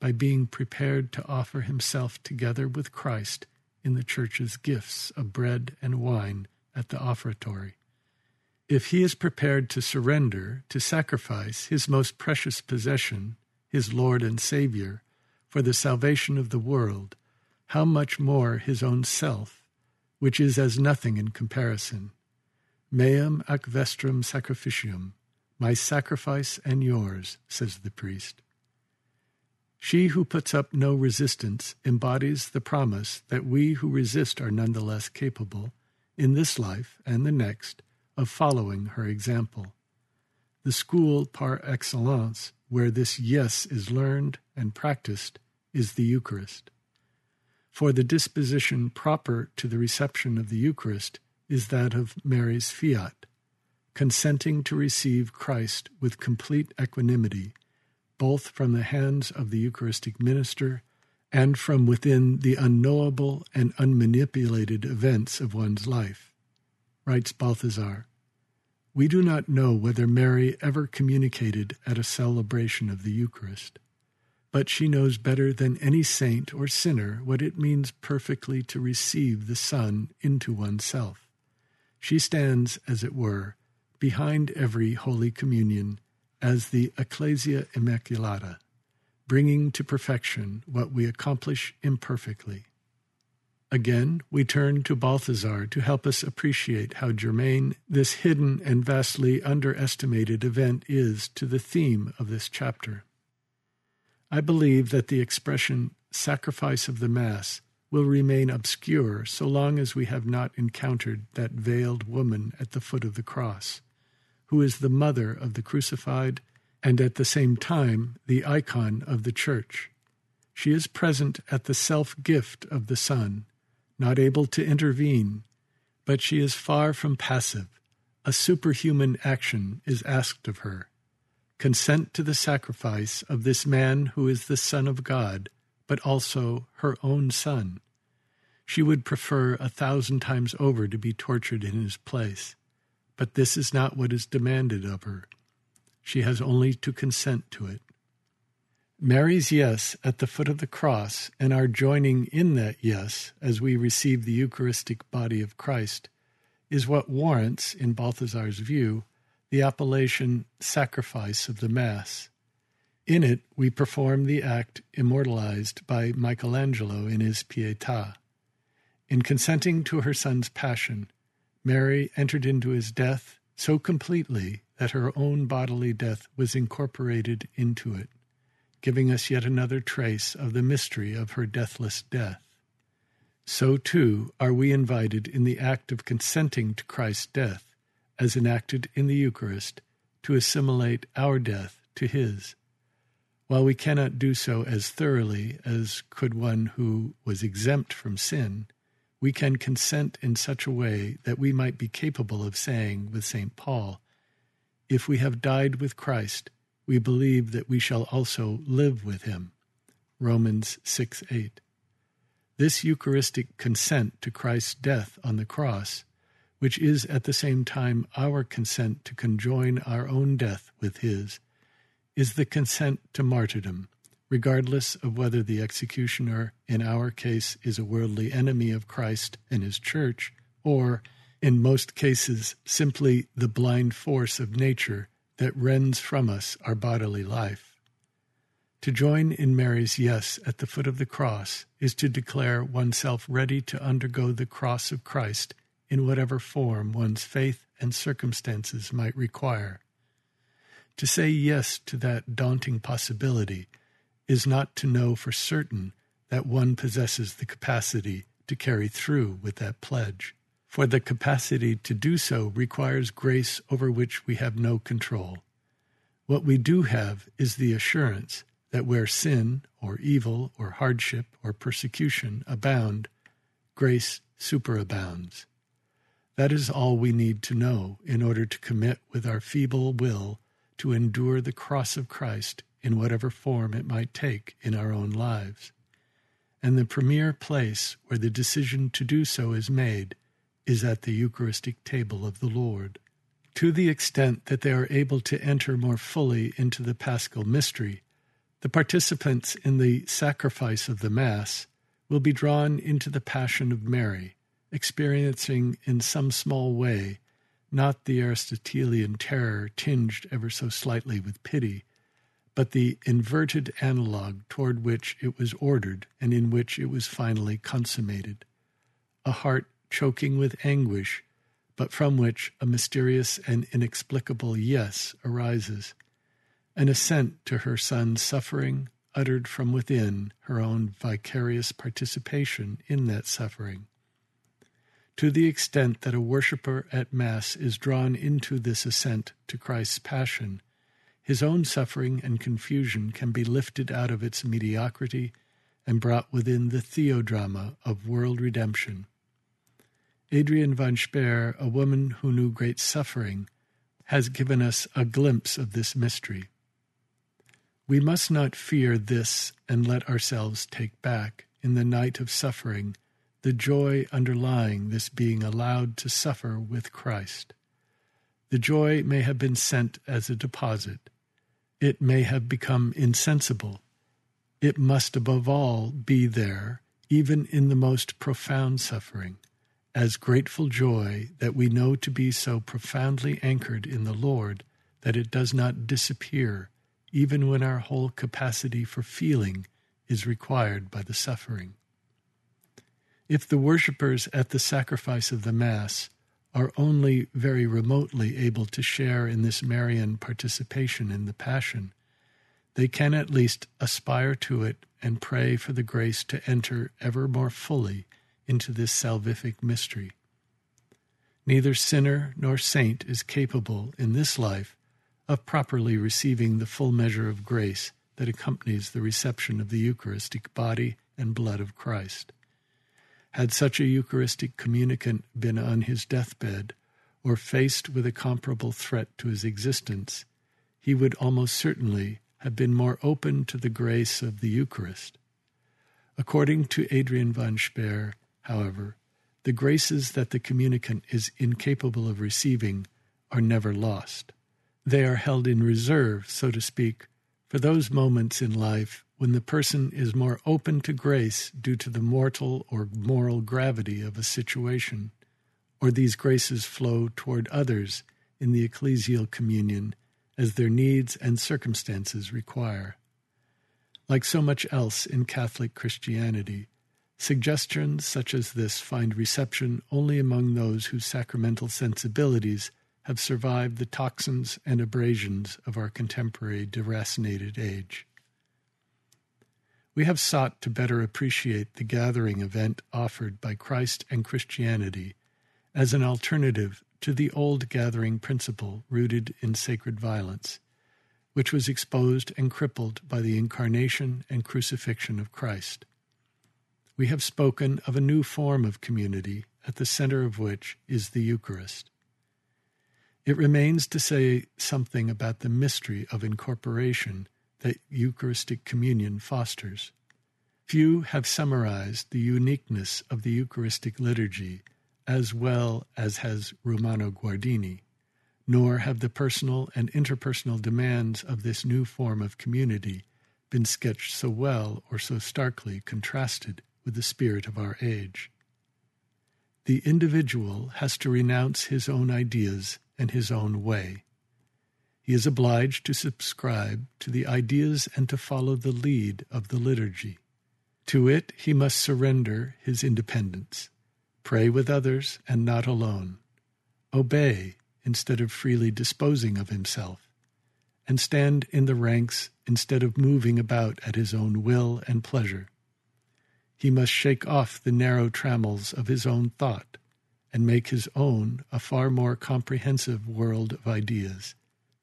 by being prepared to offer himself together with Christ in the church's gifts of bread and wine at the offertory. If he is prepared to surrender, to sacrifice his most precious possession, his Lord and Saviour, for the salvation of the world, how much more his own self, which is as nothing in comparison. Meum ac vestrum sacrificium, my sacrifice and yours, says the priest. She who puts up no resistance embodies the promise that we who resist are nonetheless capable, in this life and the next, of following her example. The school par excellence, where this yes is learned and practiced, is the Eucharist. For the disposition proper to the reception of the Eucharist is that of Mary's fiat, consenting to receive Christ with complete equanimity both from the hands of the Eucharistic minister and from within the unknowable and unmanipulated events of one's life. Writes Balthasar, We do not know whether Mary ever communicated at a celebration of the Eucharist, but she knows better than any saint or sinner what it means perfectly to receive the Son into oneself. She stands, as it were, behind every Holy Communion as the Ecclesia Immaculata, bringing to perfection what we accomplish imperfectly. Again, we turn to Balthasar to help us appreciate how germane this hidden and vastly underestimated event is to the theme of this chapter. I believe that the expression sacrifice of the Mass will remain obscure so long as we have not encountered that veiled woman at the foot of the cross who is the mother of the crucified and at the same time the icon of the Church. She is present at the self gift of the Son, not able to intervene, but she is far from passive. A superhuman action is asked of her. Consent to the sacrifice of this man who is the Son of God, but also her own Son. She would prefer a thousand times over to be tortured in his place. But this is not what is demanded of her. She has only to consent to it. Mary's yes at the foot of the cross and our joining in that yes as we receive the Eucharistic body of Christ is what warrants, in Balthasar's view, the appellation sacrifice of the Mass. In it, we perform the act immortalized by Michelangelo in his Pietà. In consenting to her son's passion, Mary entered into his death so completely that her own bodily death was incorporated into it, giving us yet another trace of the mystery of her deathless death. So, too, are we invited in the act of consenting to Christ's death, as enacted in the Eucharist, to assimilate our death to his. While we cannot do so as thoroughly as could one who was exempt from sin, we can consent in such a way that we might be capable of saying with St. Paul, If we have died with Christ, we believe that we shall also live with him. Romans 6 8. This Eucharistic consent to Christ's death on the cross, which is at the same time our consent to conjoin our own death with his, is the consent to martyrdom regardless of whether the executioner, in our case, is a worldly enemy of Christ and his church, or, in most cases, simply the blind force of nature that rends from us our bodily life. To join in Mary's yes at the foot of the cross is to declare oneself ready to undergo the cross of Christ in whatever form one's faith and circumstances might require. To say yes to that daunting possibility is not to know for certain that one possesses the capacity to carry through with that pledge. For the capacity to do so requires grace over which we have no control. What we do have is the assurance that where sin or evil or hardship or persecution abound, grace superabounds. That is all we need to know in order to commit with our feeble will to endure the cross of Christ in whatever form it might take in our own lives. And the premier place where the decision to do so is made is at the Eucharistic table of the Lord. To the extent that they are able to enter more fully into the paschal mystery, the participants in the sacrifice of the Mass will be drawn into the Passion of Mary, experiencing in some small way not the Aristotelian terror tinged ever so slightly with pity, but the inverted analog toward which it was ordered and in which it was finally consummated. A heart choking with anguish, but from which a mysterious and inexplicable yes arises, an assent to her son's suffering, uttered from within her own vicarious participation in that suffering. To the extent that a worshipper at Mass is drawn into this ascent to Christ's passion, his own suffering and confusion can be lifted out of its mediocrity and brought within the theodrama of world redemption. Adrienne von Speyr, a woman who knew great suffering, has given us a glimpse of this mystery. We must not fear this and let ourselves take back, in the night of suffering, the joy underlying this being allowed to suffer with Christ. The joy may have been sent as a deposit. It may have become insensible. It must above all be there, even in the most profound suffering, as grateful joy that we know to be so profoundly anchored in the Lord that it does not disappear even when our whole capacity for feeling is required by the suffering. If the worshippers at the sacrifice of the Mass are only very remotely able to share in this Marian participation in the Passion, they can at least aspire to it and pray for the grace to enter ever more fully into this salvific mystery. Neither sinner nor saint is capable in this life of properly receiving the full measure of grace that accompanies the reception of the Eucharistic body and blood of Christ. Had such a Eucharistic communicant been on his deathbed, or faced with a comparable threat to his existence, he would almost certainly have been more open to the grace of the Eucharist. According to Adrienne von Speyr, however, the graces that the communicant is incapable of receiving are never lost. They are held in reserve, so to speak, for those moments in life when the person is more open to grace due to the mortal or moral gravity of a situation, or these graces flow toward others in the ecclesial communion as their needs and circumstances require. Like so much else in Catholic Christianity, suggestions such as this find reception only among those whose sacramental sensibilities have survived the toxins and abrasions of our contemporary deracinated age. We have sought to better appreciate the gathering event offered by Christ and Christianity as an alternative to the old gathering principle rooted in sacred violence, which was exposed and crippled by the incarnation and crucifixion of Christ. We have spoken of a new form of community at the center of which is the Eucharist. It remains to say something about the mystery of incorporation that Eucharistic communion fosters. Few have summarized the uniqueness of the Eucharistic liturgy as well as has Romano Guardini, nor have the personal and interpersonal demands of this new form of community been sketched so well or so starkly contrasted with the spirit of our age. The individual has to renounce his own ideas and his own way. He is obliged to subscribe to the ideas and to follow the lead of the liturgy. To it he must surrender his independence, pray with others and not alone, obey instead of freely disposing of himself, and stand in the ranks instead of moving about at his own will and pleasure. He must shake off the narrow trammels of his own thought and make his own a far more comprehensive world of ideas.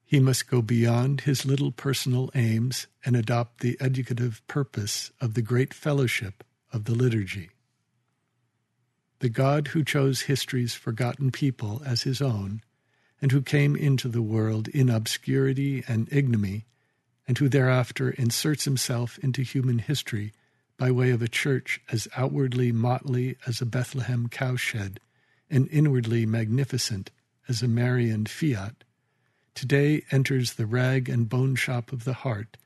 He must go beyond his little personal aims and adopt the educative purpose of the great fellowship of the liturgy. The God who chose history's forgotten people as his own, and who came into the world in obscurity and ignominy, and who thereafter inserts himself into human history by way of a church as outwardly motley as a Bethlehem cowshed, and inwardly magnificent as a Marian fiat, today enters the rag and bone shop of the heart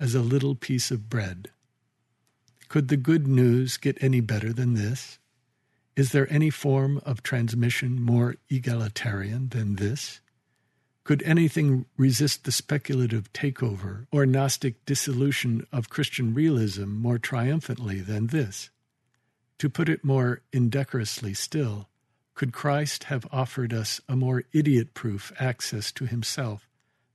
as a little piece of bread. Could the good news get any better than this? Is there any form of transmission more egalitarian than this? Could anything resist the speculative takeover or Gnostic dissolution of Christian realism more triumphantly than this? To put it more indecorously still, could Christ have offered us a more idiot proof access to himself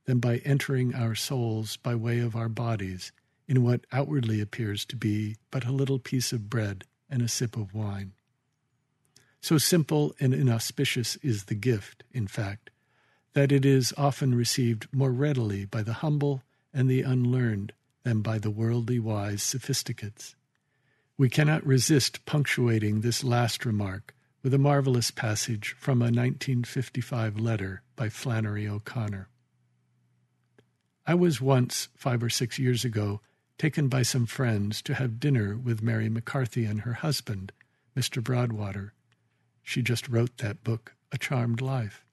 than by entering our souls by way of our bodies in what outwardly appears to be but a little piece of bread and a sip of wine? So simple and inauspicious is the gift, in fact, that it is often received more readily by the humble and the unlearned than by the worldly wise sophisticates. We cannot resist punctuating this last remark with a marvelous passage from a 1955 letter by Flannery O'Connor. I was once, five or six years ago, taken by some friends to have dinner with Mary McCarthy and her husband, Mr. Broadwater. She just wrote that book, A Charmed Life.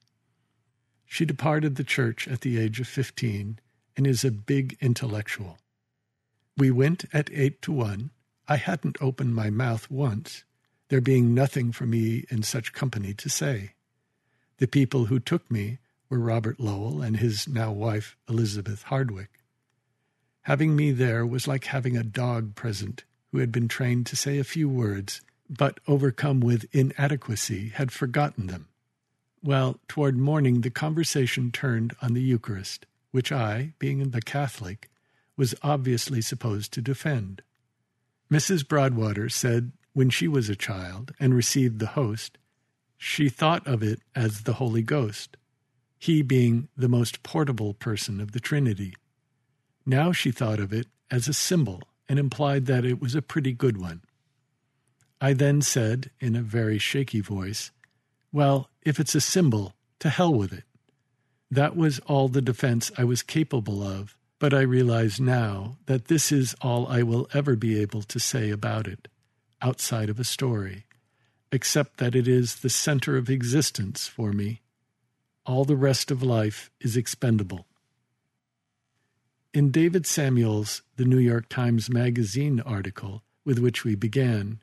She departed the church at the age of 15 and is a big intellectual. We went at eight to one. I hadn't opened my mouth once, there being nothing for me in such company to say. The people who took me were Robert Lowell and his now wife Elizabeth Hardwick. Having me there was like having a dog present who had been trained to say a few words, but overcome with inadequacy had forgotten them. Well, toward morning the conversation turned on the Eucharist, which I, being the Catholic, was obviously supposed to defend. Mrs. Broadwater said when she was a child and received the host, she thought of it as the Holy Ghost, he being the most portable person of the Trinity. Now she thought of it as a symbol and implied that it was a pretty good one. I then said, in a very shaky voice, well, if it's a symbol, to hell with it. That was all the defense I was capable of, but I realize now that this is all I will ever be able to say about it, outside of a story, except that it is the center of existence for me. All the rest of life is expendable. In David Samuels' The New York Times Magazine article, with which we began,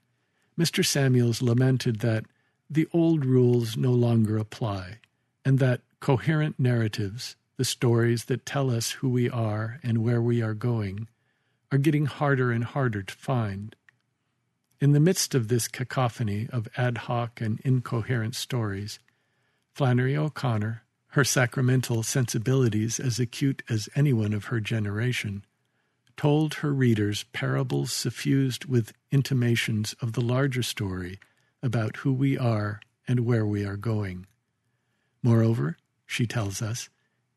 Mr. Samuels lamented that the old rules no longer apply, and that coherent narratives, the stories that tell us who we are and where we are going, are getting harder and harder to find. In the midst of this cacophony of ad hoc and incoherent stories, Flannery O'Connor, her sacramental sensibilities as acute as anyone of her generation, told her readers parables suffused with intimations of the larger story about who we are and where we are going. Moreover, she tells us,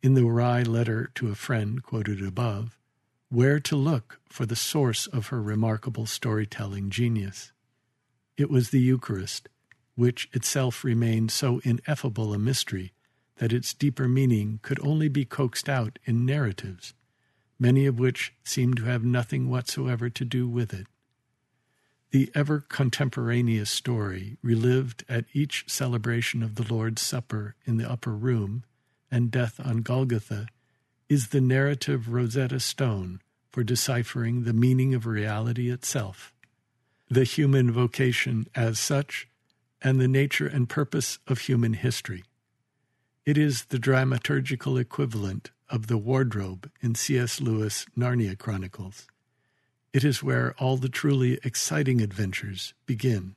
in the wry letter to a friend quoted above, where to look for the source of her remarkable storytelling genius. It was the Eucharist, which itself remained so ineffable a mystery that its deeper meaning could only be coaxed out in narratives, many of which seem to have nothing whatsoever to do with it. The ever contemporaneous story, relived at each celebration of the Lord's Supper in the upper room and death on Golgotha, is the narrative Rosetta Stone for deciphering the meaning of reality itself, the human vocation as such, and the nature and purpose of human history. It is the dramaturgical equivalent of the wardrobe in C.S. Lewis' Narnia Chronicles. It is where all the truly exciting adventures begin.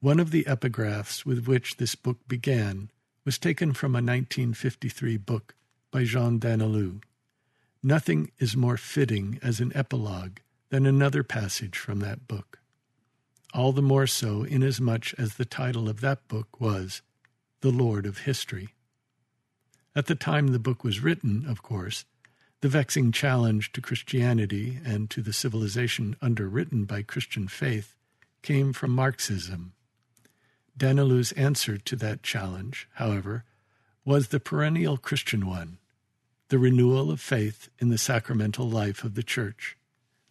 One of the epigraphs with which this book began was taken from a 1953 book by Jean Danielou. Nothing is more fitting as an epilogue than another passage from that book. All the more so inasmuch as the title of that book was The Lord of History. At the time the book was written, of course, the vexing challenge to Christianity and to the civilization underwritten by Christian faith came from Marxism. Danielou's answer to that challenge, however, was the perennial Christian one the renewal of faith in the sacramental life of the Church,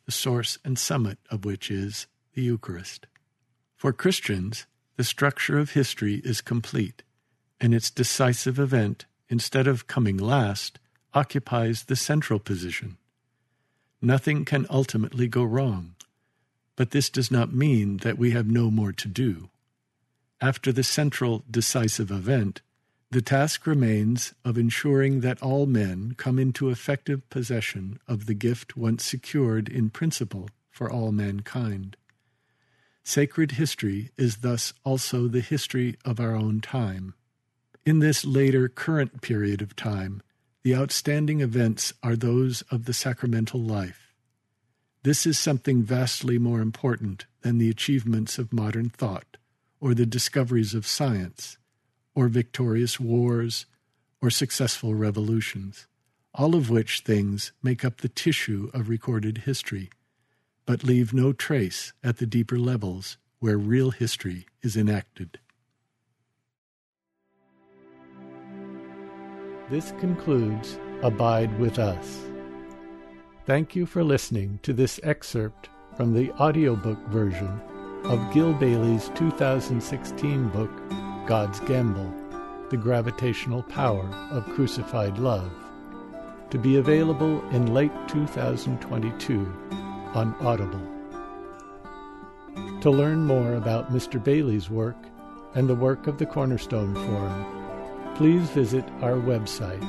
the source and summit of which is the Eucharist. For Christians, the structure of history is complete, and its decisive event, instead of coming last, occupies the central position. Nothing can ultimately go wrong, but this does not mean that we have no more to do. After the central decisive event, The task remains of ensuring that all men come into effective possession of the gift once secured in principle for all mankind. Sacred history is thus also the history of our own time. In this later current period of time, the outstanding events are those of the sacramental life. This is something vastly more important than the achievements of modern thought or the discoveries of science or victorious wars, or successful revolutions, all of which things make up the tissue of recorded history, but leave no trace at the deeper levels where real history is enacted. This concludes Abide with Us. Thank you for listening to this excerpt from the audiobook version of Gil Bailie's 2016 book, God's Gamble The Gravitational Power of Crucified Love, to be available in late 2022 on Audible. To learn more about Mr. Bailie's work and the work of the Cornerstone Forum, please visit our website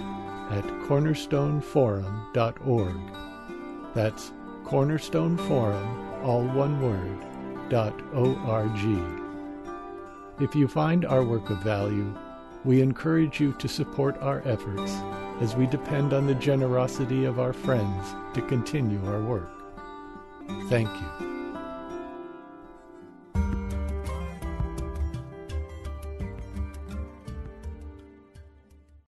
at cornerstoneforum.org. That's Cornerstone Forum, all one word, dot O-R-G. If you find our work of value, we encourage you to support our efforts as we depend on the generosity of our friends to continue our work. Thank you.